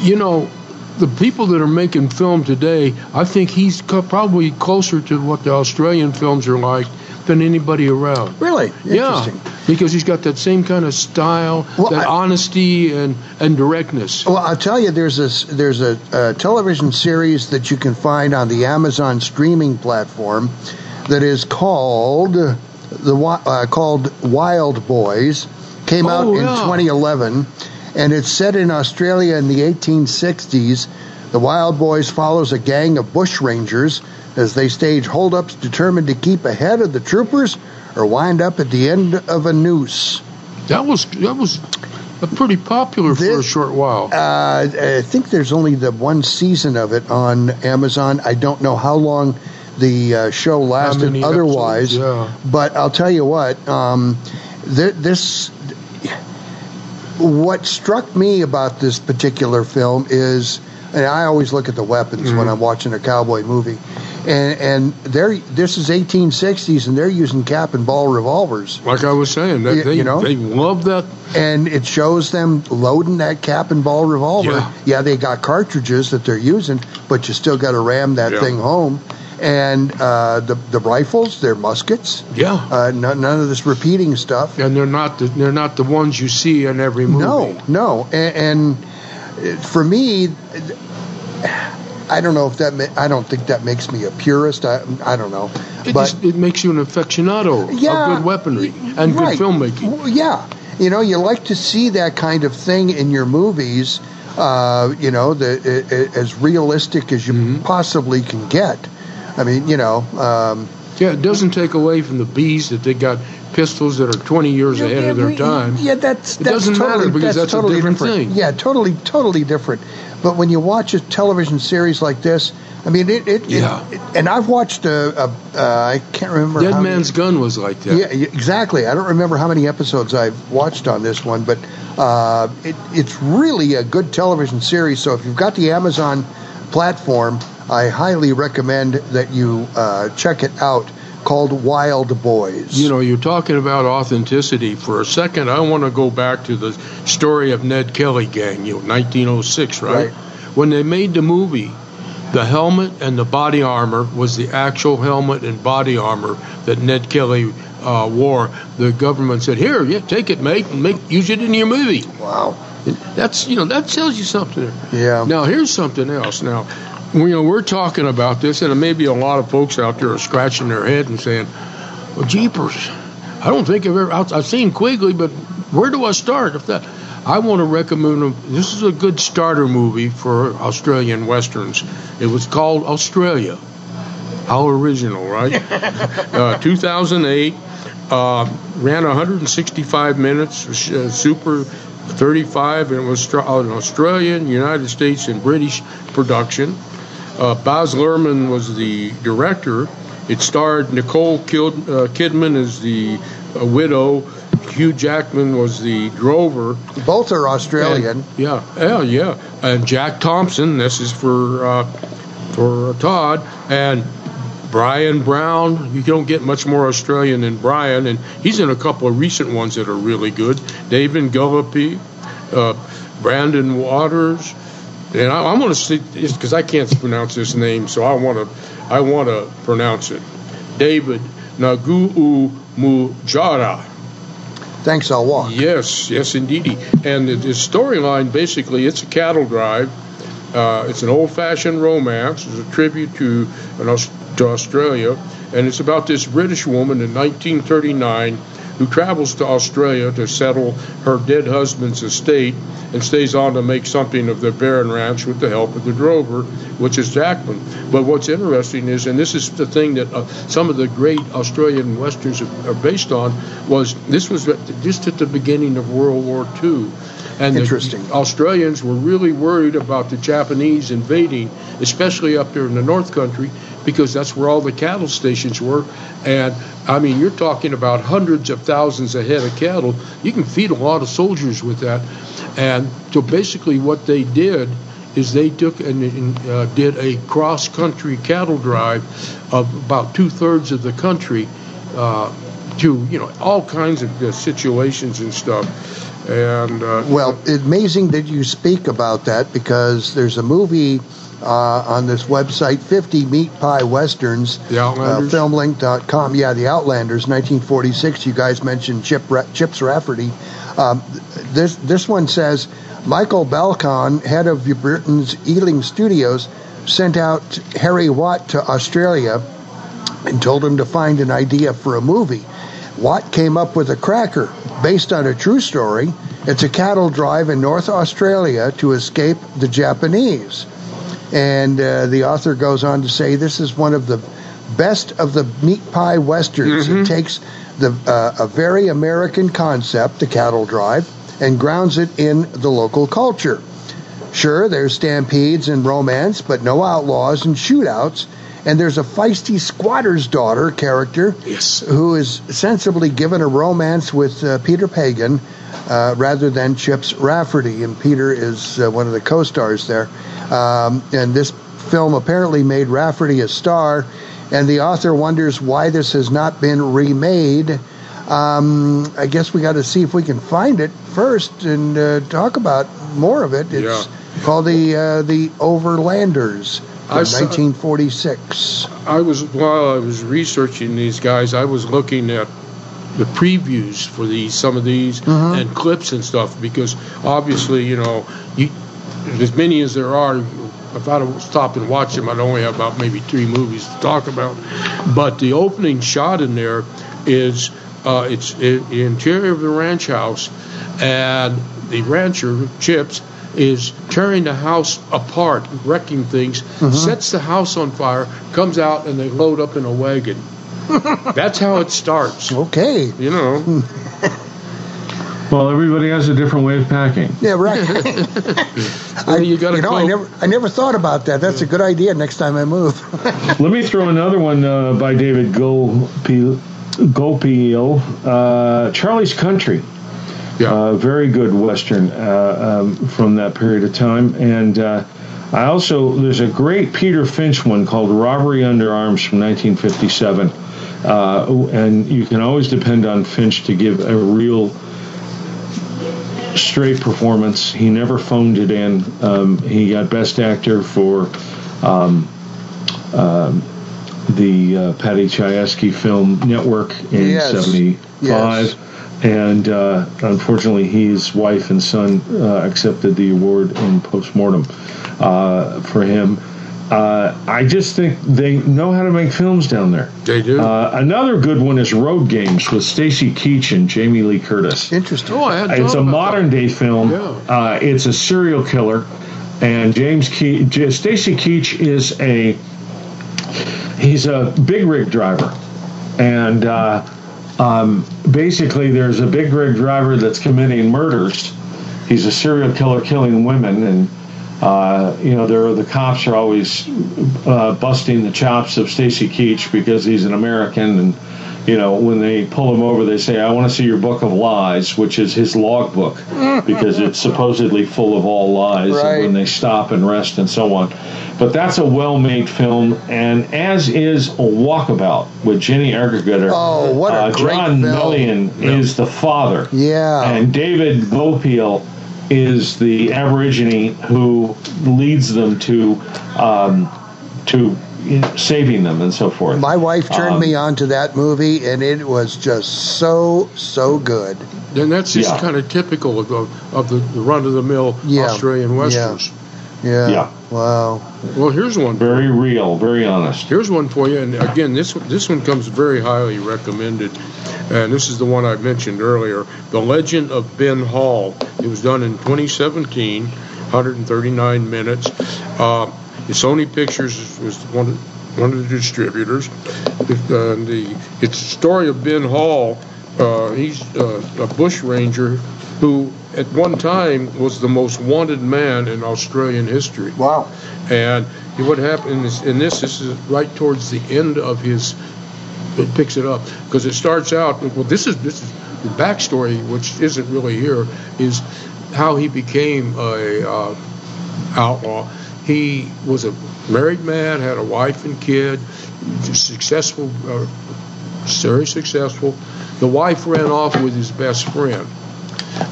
S3: you know, the people that are making film today, I think he's co- probably closer to what the Australian films are like than anybody around.
S2: Really?
S3: Yeah, because he's got that same kind of style, well, that I, honesty and, and directness.
S2: Well, I'll tell you, there's a there's a, a, television series that you can find on the Amazon streaming platform that is called the uh, called Wild Boys. Came
S3: oh,
S2: out
S3: yeah.
S2: in 2011, and it's set in Australia in the 1860s. The Wild Boys follows a gang of bushrangers as they stage holdups determined to keep ahead of the troopers or wind up at the end of a noose.
S3: That was that was pretty popular this, for a short while.
S2: Uh, I think there's only the one season of it on Amazon. I don't know how long the uh, show lasted otherwise,
S3: yeah.
S2: but I'll tell you what. Um, th- this what struck me about this particular film is, and I always look at the weapons mm-hmm. when I'm watching a cowboy movie and and they're this is 1860s, and they're using cap and ball revolvers.
S3: Like I was saying, that they
S2: you know?
S3: they love that.
S2: and it shows them loading that cap and ball revolver.
S3: Yeah.
S2: yeah they got cartridges that they're using, but you still got to ram that
S3: Yeah.
S2: thing home. And uh, the the rifles, they're muskets.
S3: Yeah.
S2: Uh, none, none of this repeating stuff.
S3: And they're not the, they're not the ones you see in every movie.
S2: No, no, and, and for me, I don't know if that. Ma- I don't think that makes me a purist. I I don't know,
S3: It,
S2: but
S3: just, it makes you an aficionado
S2: Yeah.
S3: of good weaponry and
S2: Right.
S3: good filmmaking.
S2: Well, yeah, you know, you like to see that kind of thing in your movies. Uh, you know, the, i- i- as realistic as you
S3: Mm-hmm.
S2: possibly can get. I mean, you know, um,
S3: Yeah, it doesn't take away from the bees that they got pistols that are 20 years ahead of their time.
S2: Yeah, that's
S3: It
S2: that's
S3: doesn't matter
S2: totally,
S3: because that's a
S2: totally
S3: different
S2: different.
S3: thing.
S2: Yeah, totally, totally different. But when you watch a television series like this, I mean, it. it,
S3: Yeah.
S2: it, and I've watched a, a uh, I can't remember.
S3: Dead
S2: how many-
S3: Man's Gun was like that.
S2: Yeah, yeah, exactly. I don't remember how many episodes I've watched on this one, but uh, it, it's really a good television series. So if you've got the Amazon platform, I highly recommend that you uh, check it out. Called Wild Boys.
S3: You know, you're talking about authenticity. For a second, I want to go back to the story of Ned Kelly Gang, you know, 1906, right?
S2: Right.
S3: When they made the movie, the helmet and the body armor was the actual helmet and body armor that Ned Kelly uh, wore. The government said, "Here, yeah, take it, mate, and make use it in your movie."
S2: Wow.
S3: That's you know that tells you something.
S2: Yeah.
S3: Now here's something else. Now, you know we're talking about this, and maybe a lot of folks out there are scratching their head and saying, "Well, jeepers, I don't think I've ever I've seen Quigley, but where do I start?" If that, I want to recommend them. This is a good starter movie for Australian westerns. It was called Australia. How original, right? uh, 2008. Uh, ran 165 minutes. Uh, super 35, and it was an Australian, United States, and British production. Uh, Baz Luhrmann was the director. It starred Nicole uh, Kidman as the uh, widow. Hugh Jackman was the drover.
S2: Both are Australian.
S3: And- yeah, yeah, yeah. And Jack Thompson. This is for uh, for Todd and Bryan Brown. You don't get much more Australian than Bryan, and he's in a couple of recent ones that are really good. David Gulpilil, uh, Brandon Walters, and I, I want to see because I can't pronounce this name, so I want to I want to pronounce it. David Nagu Mujara.
S2: Thanks, I'll walk.
S3: Yes, yes, indeedy. And the, storyline basically, it's a cattle drive. Uh, it's an old-fashioned romance. It's a tribute to an to Australia, and it's about this British woman in 1939 who travels to Australia to settle her dead husband's estate and stays on to make something of the Barren Ranch with the help of the drover, which is Jackman. But what's interesting is, and this is the thing that uh, some of the great Australian westerns are, based on, was this was at- just at the beginning of World War II. And the
S2: Interesting.
S3: Australians were really worried about the Japanese invading, especially up there in the North Country, because that's where all the cattle stations were. And I mean, you're talking about hundreds of thousands of head of cattle. You can feed a lot of soldiers with that. And so basically, what they did is they took and, uh, did a cross-country cattle drive of about two-thirds of the country uh, to you know all kinds of uh, situations and stuff. And uh,
S2: Well, amazing that you speak about that because there's a movie uh, on this website, 50 Meat Pie Westerns,
S3: The Overlanders?
S2: uh, filmink.com. Yeah, The Overlanders, 1946. You guys mentioned Chip Ra- Chips Rafferty. Um, this this one says Michael Balcon, head of Britain's Ealing Studios, sent out Harry Watt to Australia and told him to find an idea for a movie. Watt came up with a cracker based on a true story. It's a cattle drive in North Australia to escape the Japanese. And uh, the author goes on to say this is one of the best of the meat pie westerns. It takes the uh, a very American concept, the cattle drive, and grounds it in the local culture. Sure, there's stampedes and romance, but no outlaws and shootouts. And there's a feisty squatter's daughter character
S3: Yes.
S2: who is sensibly given a romance with uh, Peter Pagan uh, rather than Chips Rafferty. And Peter is uh, one of the co stars there. Um, and this film apparently made Rafferty a star, and the author wonders why this has not been remade. Um, I guess we got to see if we can find it first and uh, talk about more of it. It's called the uh, the Overlanders
S3: I
S2: 1946.
S3: I was while I was researching these guys, I was looking at the previews for these some of these
S2: Mhm.
S3: and clips and stuff because obviously you know you, as many as there are. If I don't stop and watch them, I'd only have about maybe three movies to talk about. But the opening shot in there is uh, it's i the interior of the ranch house, and the rancher Chips is tearing the house apart, wrecking things,
S2: Mhm.
S3: sets the house on fire, comes out, and they load up in a wagon. That's how it starts.
S2: Okay.
S3: You know.
S4: Well, everybody has a different way of packing.
S2: Yeah, right.
S3: Well, you got to
S2: know, I never, I never thought about that. That's a good idea. Next time I move.
S4: Let me throw another one uh, by David Gopi- Gulpilil, uh, Charlie's Country.
S3: Yeah.
S4: Uh, very good Western uh, um, from that period of time. And uh, I also, there's a great Peter Finch one called Robbery Under Arms from 1957. Uh, and you can always depend on Finch to give a real straight performance. He never phoned it in. Um, he got Best Actor for um, um, the uh, Paddy Chayefsky Film Network in
S2: Yes.
S4: '75,
S2: Yes.
S4: And uh, unfortunately, his wife and son uh, accepted the award in postmortem uh, for him. Uh, I just think they know how to make films down there.
S3: They do.
S4: Uh, another good one is Road Games with Stacy Keach and Jamie Lee Curtis.
S2: Interesting.
S3: Oh, I had
S4: It's a modern day film.
S3: Yeah.
S4: Uh, it's a serial killer, and James Ke- J- Stacy Keach is a he's a big rig driver, and uh, um, basically there's a big rig driver that's committing murders. He's a serial killer killing women, and uh, you know there the cops are always uh, busting the chops of Stacy Keach because he's an American and. You know, when they pull him over, they say, "I want to see your book of lies," which is his logbook, because it's supposedly full of all lies.
S2: Right.
S4: And when they stop and rest and so on, but that's a well-made film, and as is Walkabout with Jenny Agutter.
S2: Oh, what a
S4: uh,
S2: great
S4: John
S2: film.
S4: Meillon is the father,
S2: Yeah.
S4: and David Gulpilil is the Aborigine who leads them to um, to saving them and so forth.
S2: My wife turned
S4: Um,
S2: me on to that movie, and it was just so so good.
S3: And that's just
S4: Yeah.
S3: kind of typical of, the- of the, the run of the mill
S2: Yeah.
S3: Australian westerns.
S2: Yeah.
S4: Yeah.
S2: Wow.
S3: Well, here's one.
S4: Very real, very honest.
S3: Here's one for you, and again, this one- this one comes very highly recommended, and this is the one I mentioned earlier, "The Legend of Ben Hall." It was done in 2017, 139 minutes. Uh, Sony Pictures was one of, one of the distributors. Uh, the it's the story of Ben Hall. Uh, he's uh, a bush ranger who, at one time, was the most wanted man in Australian history.
S2: Wow.
S3: And what happened in this, in this, this is right towards the end of his. It picks it up because it starts out. Well, this is this is the backstory, which isn't really here, is how he became a uh, outlaw. He was a married man, had a wife and kid, successful, uh, very successful. The wife ran off with his best friend.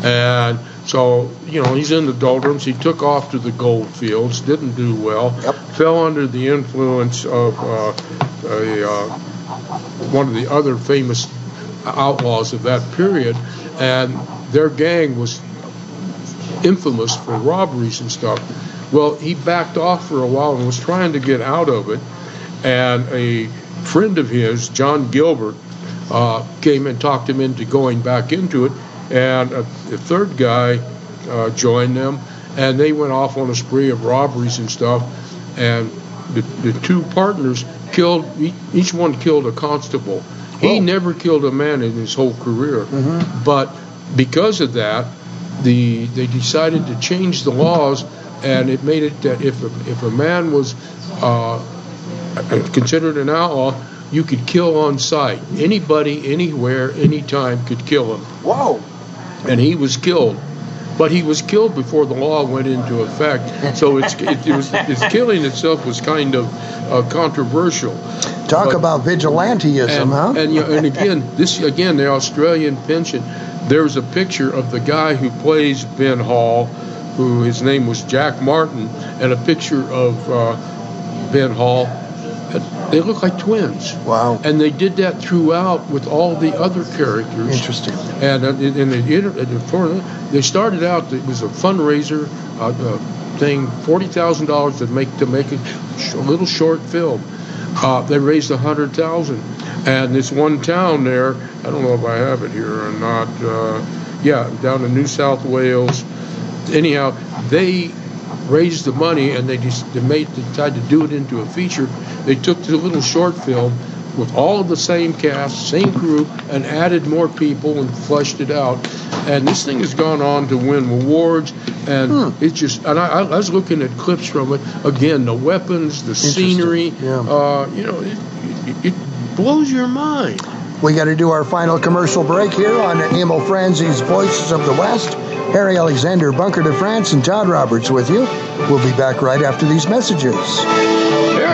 S3: And so, you know, he's in the doldrums. He took off to the gold fields, didn't do well, fell under the influence of uh, a, uh, one of the other famous outlaws of that period. And their gang was infamous for robberies and stuff. Well, he backed off for a while and was trying to get out of it. And a friend of his, John Gilbert, uh, came and talked him into going back into it. And a, a third guy uh, joined them, and they went off on a spree of robberies and stuff. And the, the two partners killed, each one killed a constable. He never killed a man in his whole career. But because of that, the they decided to change the laws, and it made it that if a, if a man was uh, considered an outlaw, you could kill on sight. Anybody, anywhere, anytime could kill him.
S2: Whoa.
S3: And he was killed. but he was killed before the law went into effect. So it's it, it was his killing itself was kind of uh, controversial.
S12: Talk
S3: But-
S12: about vigilanteism,
S3: and,
S12: huh?
S3: And, you know, and again, this again the Australian pension. There's a picture of the guy who plays Ben Hall, who his name was Jack Martin, and a picture of uh, Ben Hall. They look like twins.
S12: Wow.
S3: And they did that throughout with all the other characters.
S12: Interesting.
S3: And uh, in, the, uh, they started out. It was a fundraiser uh, uh, thing, forty thousand dollars to make to make a little short film. Uh, they raised a hundred thousand, and this one town there. I don't know if I have it here or not. Uh, yeah, down in New South Wales. Anyhow, they raised the money and they just they made they tried to do it into a feature. They took the little short film with all of the same cast, same crew, and added more people and fleshed it out. And this thing has gone on to win awards, and it's just. And I, I was looking at clips from it again. The weapons, the scenery. Uh, you know, it, it, it blows your mind.
S12: We got to do our final commercial break here on Emil Franzi's Voices of the West. Harry Alexander, Bunker de France, and Todd Roberts with you. We'll be back right after these messages.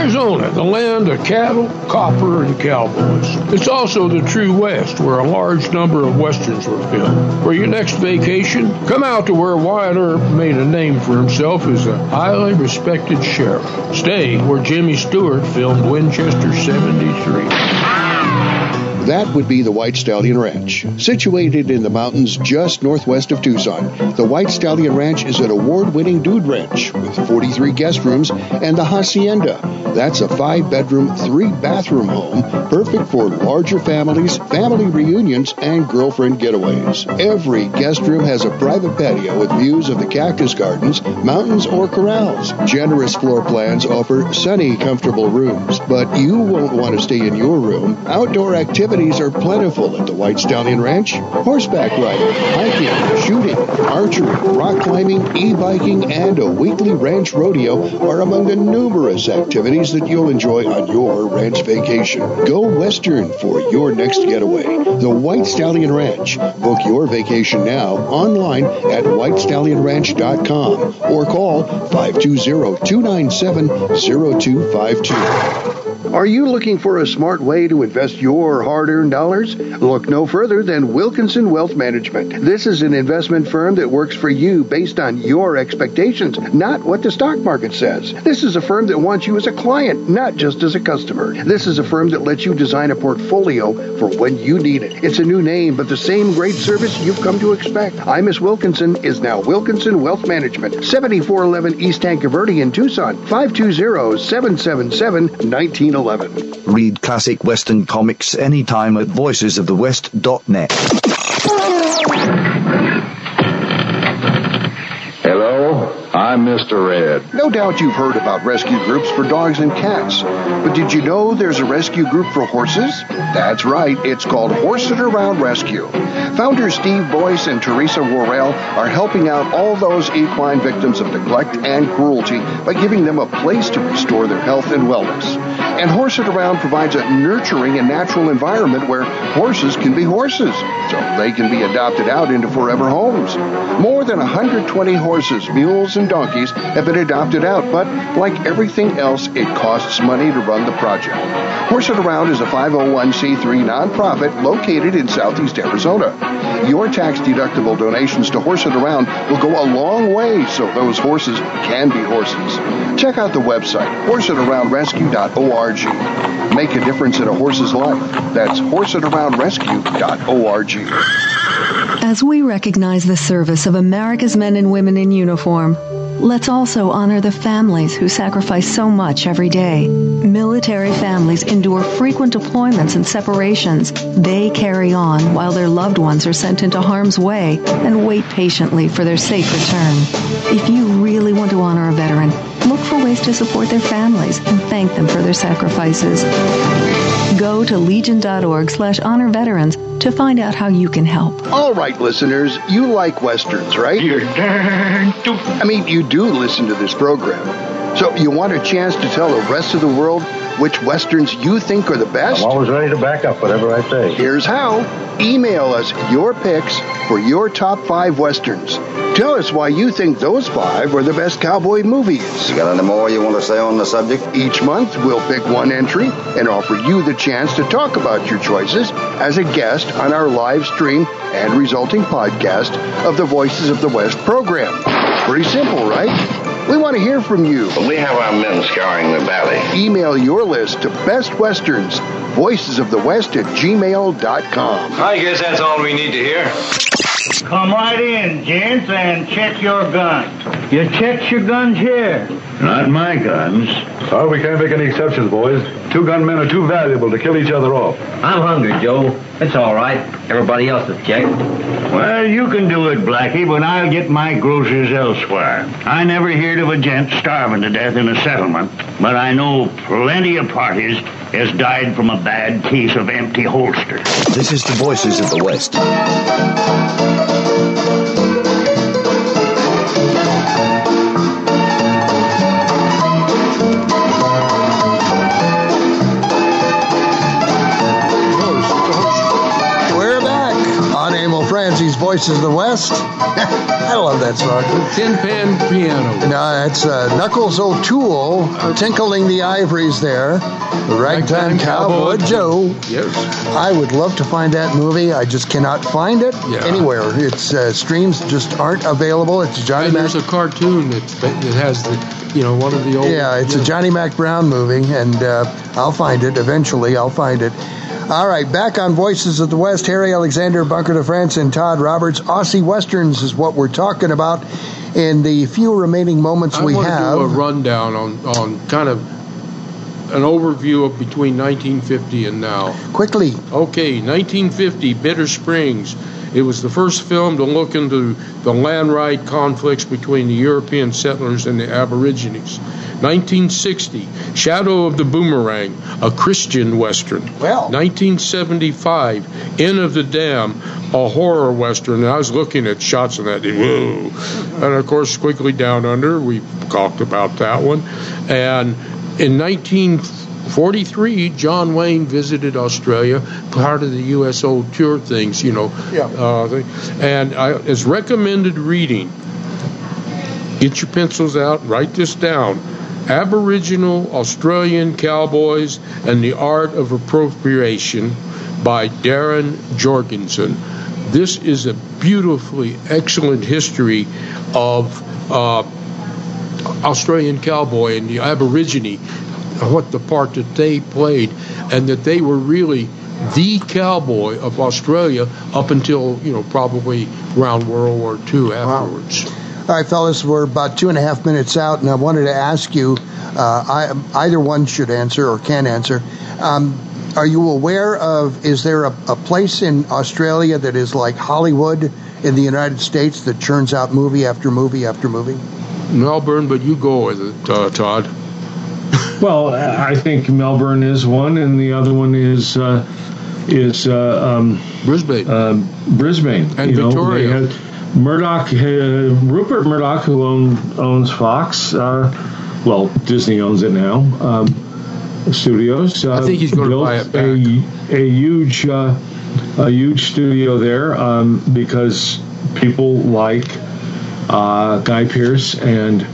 S3: Arizona, the land of cattle, copper, and cowboys. It's also the true West, where a large number of westerns were filmed. For your next vacation, come out to where Wyatt Earp made a name for himself as a highly respected sheriff. Stay where Jimmy Stewart filmed Winchester 73.
S2: That would be the White Stallion Ranch. Situated in the mountains just northwest of Tucson, the White Stallion Ranch is an award winning dude ranch with 43 guest rooms and the Hacienda. That's a five bedroom, three bathroom home, perfect for larger families, family reunions, and girlfriend getaways. Every guest room has a private patio with views of the cactus gardens, mountains, or corrals. Generous floor plans offer sunny, comfortable rooms, but you won't want to stay in your room. Outdoor activities are plentiful at the White Stallion Ranch. Horseback riding, hiking, shooting, archery, rock climbing, e-biking, and a weekly ranch rodeo are among the numerous activities that you'll enjoy on your ranch vacation. Go western for your next getaway. The White Stallion Ranch. Book your vacation now online at whitestallionranch.com or call 520-297-0252. Are you looking for a smart way to invest your hard-earned dollars? Look no further than Wilkinson Wealth Management. This is an investment firm that works for you based on your expectations, not what the stock market says. This is a firm that wants you as a client, not just as a customer. This is a firm that lets you design a portfolio for when you need it. It's a new name, but the same great service you've come to expect. I Miss Wilkinson is now Wilkinson Wealth Management, 7411 East Tanque Verde in Tucson, 520-777-1911.
S5: Read classic Western comics anytime at voicesofthewest.net.
S2: Hello, I'm Mr. Red. No doubt you've heard about rescue groups for dogs and cats. But did you know there's a rescue group for horses? That's right, it's called Horse It Around Rescue. Founders Steve Boyce and Teresa Worrell are helping out all those equine victims of neglect and cruelty by giving them a place to restore their health and wellness. And Horse It Around provides a nurturing and natural environment where horses can be horses, so they can be adopted out into forever homes. More than 120 horses, mules, and donkeys have been adopted out, but like everything else, it costs money to run the project. Horse It Around is a 501c3 nonprofit located in southeast Arizona. Your tax deductible donations to Horse It Around will go a long way so those horses can be horses. Check out the website, horseitaroundrescue.org. Make a difference in a horse's life. That's horseitaroundrescue.org.
S13: As we recognize the service of America's men and women in uniform, let's also honor the families who sacrifice so much every day. Military families endure frequent deployments and separations. They carry on while their loved ones are sent into harm's way and wait patiently for their safe return. If you really want to honor a veteran, look for ways to support their families and thank them for their sacrifices. Go to legion.org slash honor veterans to find out how you can help.
S2: All right, listeners, you like westerns, right? You're darn I mean, you do listen to this program. So you want a chance to tell the rest of the world
S14: which westerns you think are the best?
S7: I'm always ready to back up whatever I say.
S14: Here's how. Email us your picks for your top five westerns. Tell us why you think those five are the best cowboy movies.
S8: You got any more you want to say on the subject?
S14: Each month, we'll pick one entry and offer you the chance to talk about your choices as a guest on our live stream and resulting podcast of the Voices of the West program. Pretty simple, right? We want to hear from you.
S8: We have our men scouring the valley.
S14: Email your list to Best Westerns, Voices of the West at gmail.com.
S7: I guess that's all we need to hear.
S15: Come right in, gents, and check your guns. You checked your guns here.
S10: Not my guns.
S7: Oh, we can't make any exceptions, boys. Two gunmen are too valuable to kill each other off.
S16: I'm hungry, Joe. It's all right. Everybody else has checked.
S15: Well, you can do it, Blackie, but I'll get my groceries elsewhere. I never heard of a gent starving to death in a settlement, but I know plenty of parties has died from a bad case of empty holster.
S5: This is the Voices of the West.
S2: Franzi's Voices of the West. I love that song.
S3: Tin Pan Piano.
S2: No, it's uh, Knuckles O'Toole tinkling the ivories there. The Ragtime Cowboy Joe.
S3: Yes.
S2: I would love to find that movie. I just cannot find it
S3: Yeah.
S2: anywhere. Its uh, streams just aren't available. It's Johnny
S3: And
S2: Mac.
S3: there's a cartoon that, that has the, you know, one of the old.
S2: Yeah, it's a Johnny Mack Brown movie, and uh, I'll find it eventually. I'll find it. All right, back on Voices of the West. Harry Alexander, Bunker de France, and Todd Roberts. Aussie Westerns is what we're talking about. In the few remaining moments
S3: I
S2: we
S3: want to
S2: have,
S3: do a rundown on, on kind of an overview of between 1950 and now.
S2: quickly.
S3: Okay, 1950, Bitter Springs. It was the first film to look into the land right conflicts between the European settlers and the Aborigines. 1960, Shadow of the Boomerang, a Christian Western.
S2: Well.
S3: 1975, Inn of the Damned, a horror Western. And I was looking at shots of that. Whoa. And of course, Quigley Down Under, we talked about that one. And in 1943, John Wayne visited Australia, part of the USO tour things, you know.
S2: Yeah.
S3: Uh, and I, as recommended reading, get your pencils out, write this down. Aboriginal Australian Cowboys and the Art of Appropriation by Darren Jorgensen. This is a beautifully excellent history of uh, Australian cowboy and the Aborigine, what the part that they played, and that they were really the cowboy of Australia up until you know probably around World War II afterwards.
S2: All right, fellas, we're about two and a half minutes out, and I wanted to ask you uh, I, either one should answer or can answer. Um, are you aware of, is there a, a place in Australia that is like Hollywood in the United States that churns out movie after movie after movie?
S3: Melbourne, but you go with it, uh, Todd.
S4: Well, I think Melbourne is one, and the other one is uh, is uh, um,
S3: Brisbane.
S4: Um, Brisbane
S3: And
S4: you know,
S3: Victoria.
S4: they had Murdoch, uh, Rupert Murdoch, who own, owns Fox. Uh, well, Disney owns it now. Um, studios. Uh,
S3: I think he's gonna
S4: built
S3: buy it back.
S4: A, a huge, uh, a huge studio there um, because people like uh, Guy Pearce and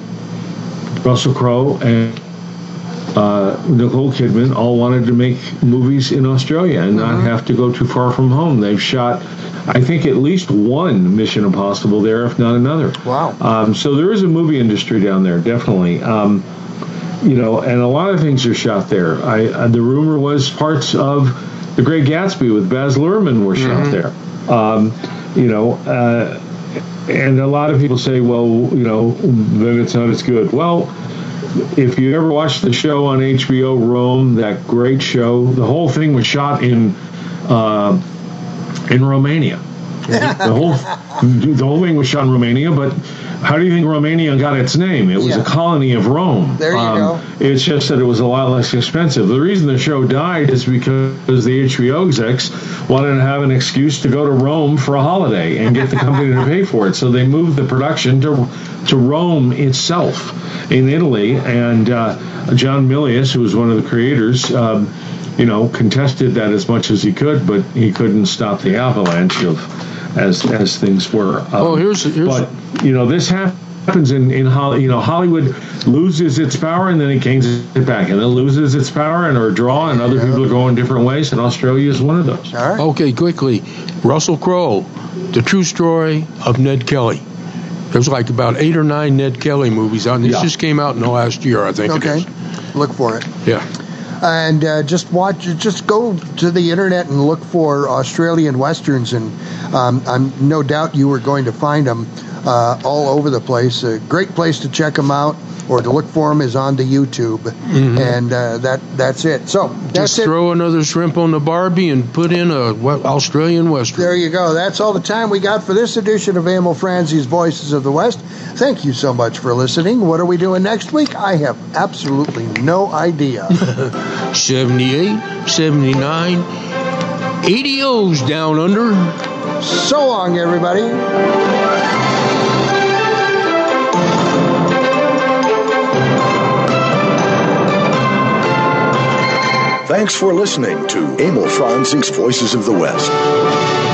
S4: Russell Crowe and uh, Nicole Kidman all wanted to make movies in Australia and not have to go too far from home. They've shot, I think, at least one Mission Impossible there, if not another.
S2: Wow.
S4: Um, so there is a movie industry down there, definitely. Um, you know, and a lot of things are shot there. I, uh, the rumor was parts of The Great Gatsby with Baz Luhrmann were shot
S3: Mhm.
S4: there. Um, you know, uh, and a lot of people say, well, you know, then it's not as good. Well, if you ever watched the show on HBO Rome, that great show, the whole thing was shot in uh, in Romania. The whole the whole thing was shot in Romania, but how do you think Romania got its name? It was
S2: Yeah.
S4: a colony of Rome.
S2: There you go.
S4: It's just that it was a lot less expensive. The reason the show died is because the HBO execs wanted to have an excuse to go to Rome for a holiday and get the company to pay for it. So they moved the production to to Rome itself in Italy, and uh, John Milius, who was one of the creators, um, you know, contested that as much as he could, but he couldn't stop the avalanche of as as things were. Um,
S3: oh, here's, here's
S4: but you know this happens in in Holly. You know, Hollywood loses its power and then it gains it back, and then loses its power and or draw, and other people are going different ways. And Australia is one of those.
S2: All right.
S3: Okay, quickly, Russell Crowe, the true story of Ned Kelly. There's like about eight or nine Ned Kelly movies out. And this
S4: Yeah.
S3: just came out in the last year, I think.
S2: Okay.
S3: It is.
S2: Look for it.
S3: Yeah.
S2: And uh, just watch just go to the internet and look for australian westerns and um, i'm no doubt you are going to find them uh, all over the place. A great place to check them out or to look for them is on the youtube
S3: Mhm.
S2: and uh, that that's it so that's
S3: Just
S2: it
S3: throw another shrimp on the Barbie and put in a what, Australian Western.
S2: there you go. That's all the time we got for this edition of Emil Franzi's Voices of the West. Thank you so much for listening. What are we doing next week? I have absolutely no idea.
S3: 78, 79, 80 O's down under.
S2: So long, everybody.
S1: Thanks for listening to Emil Franzi's Voices of the West.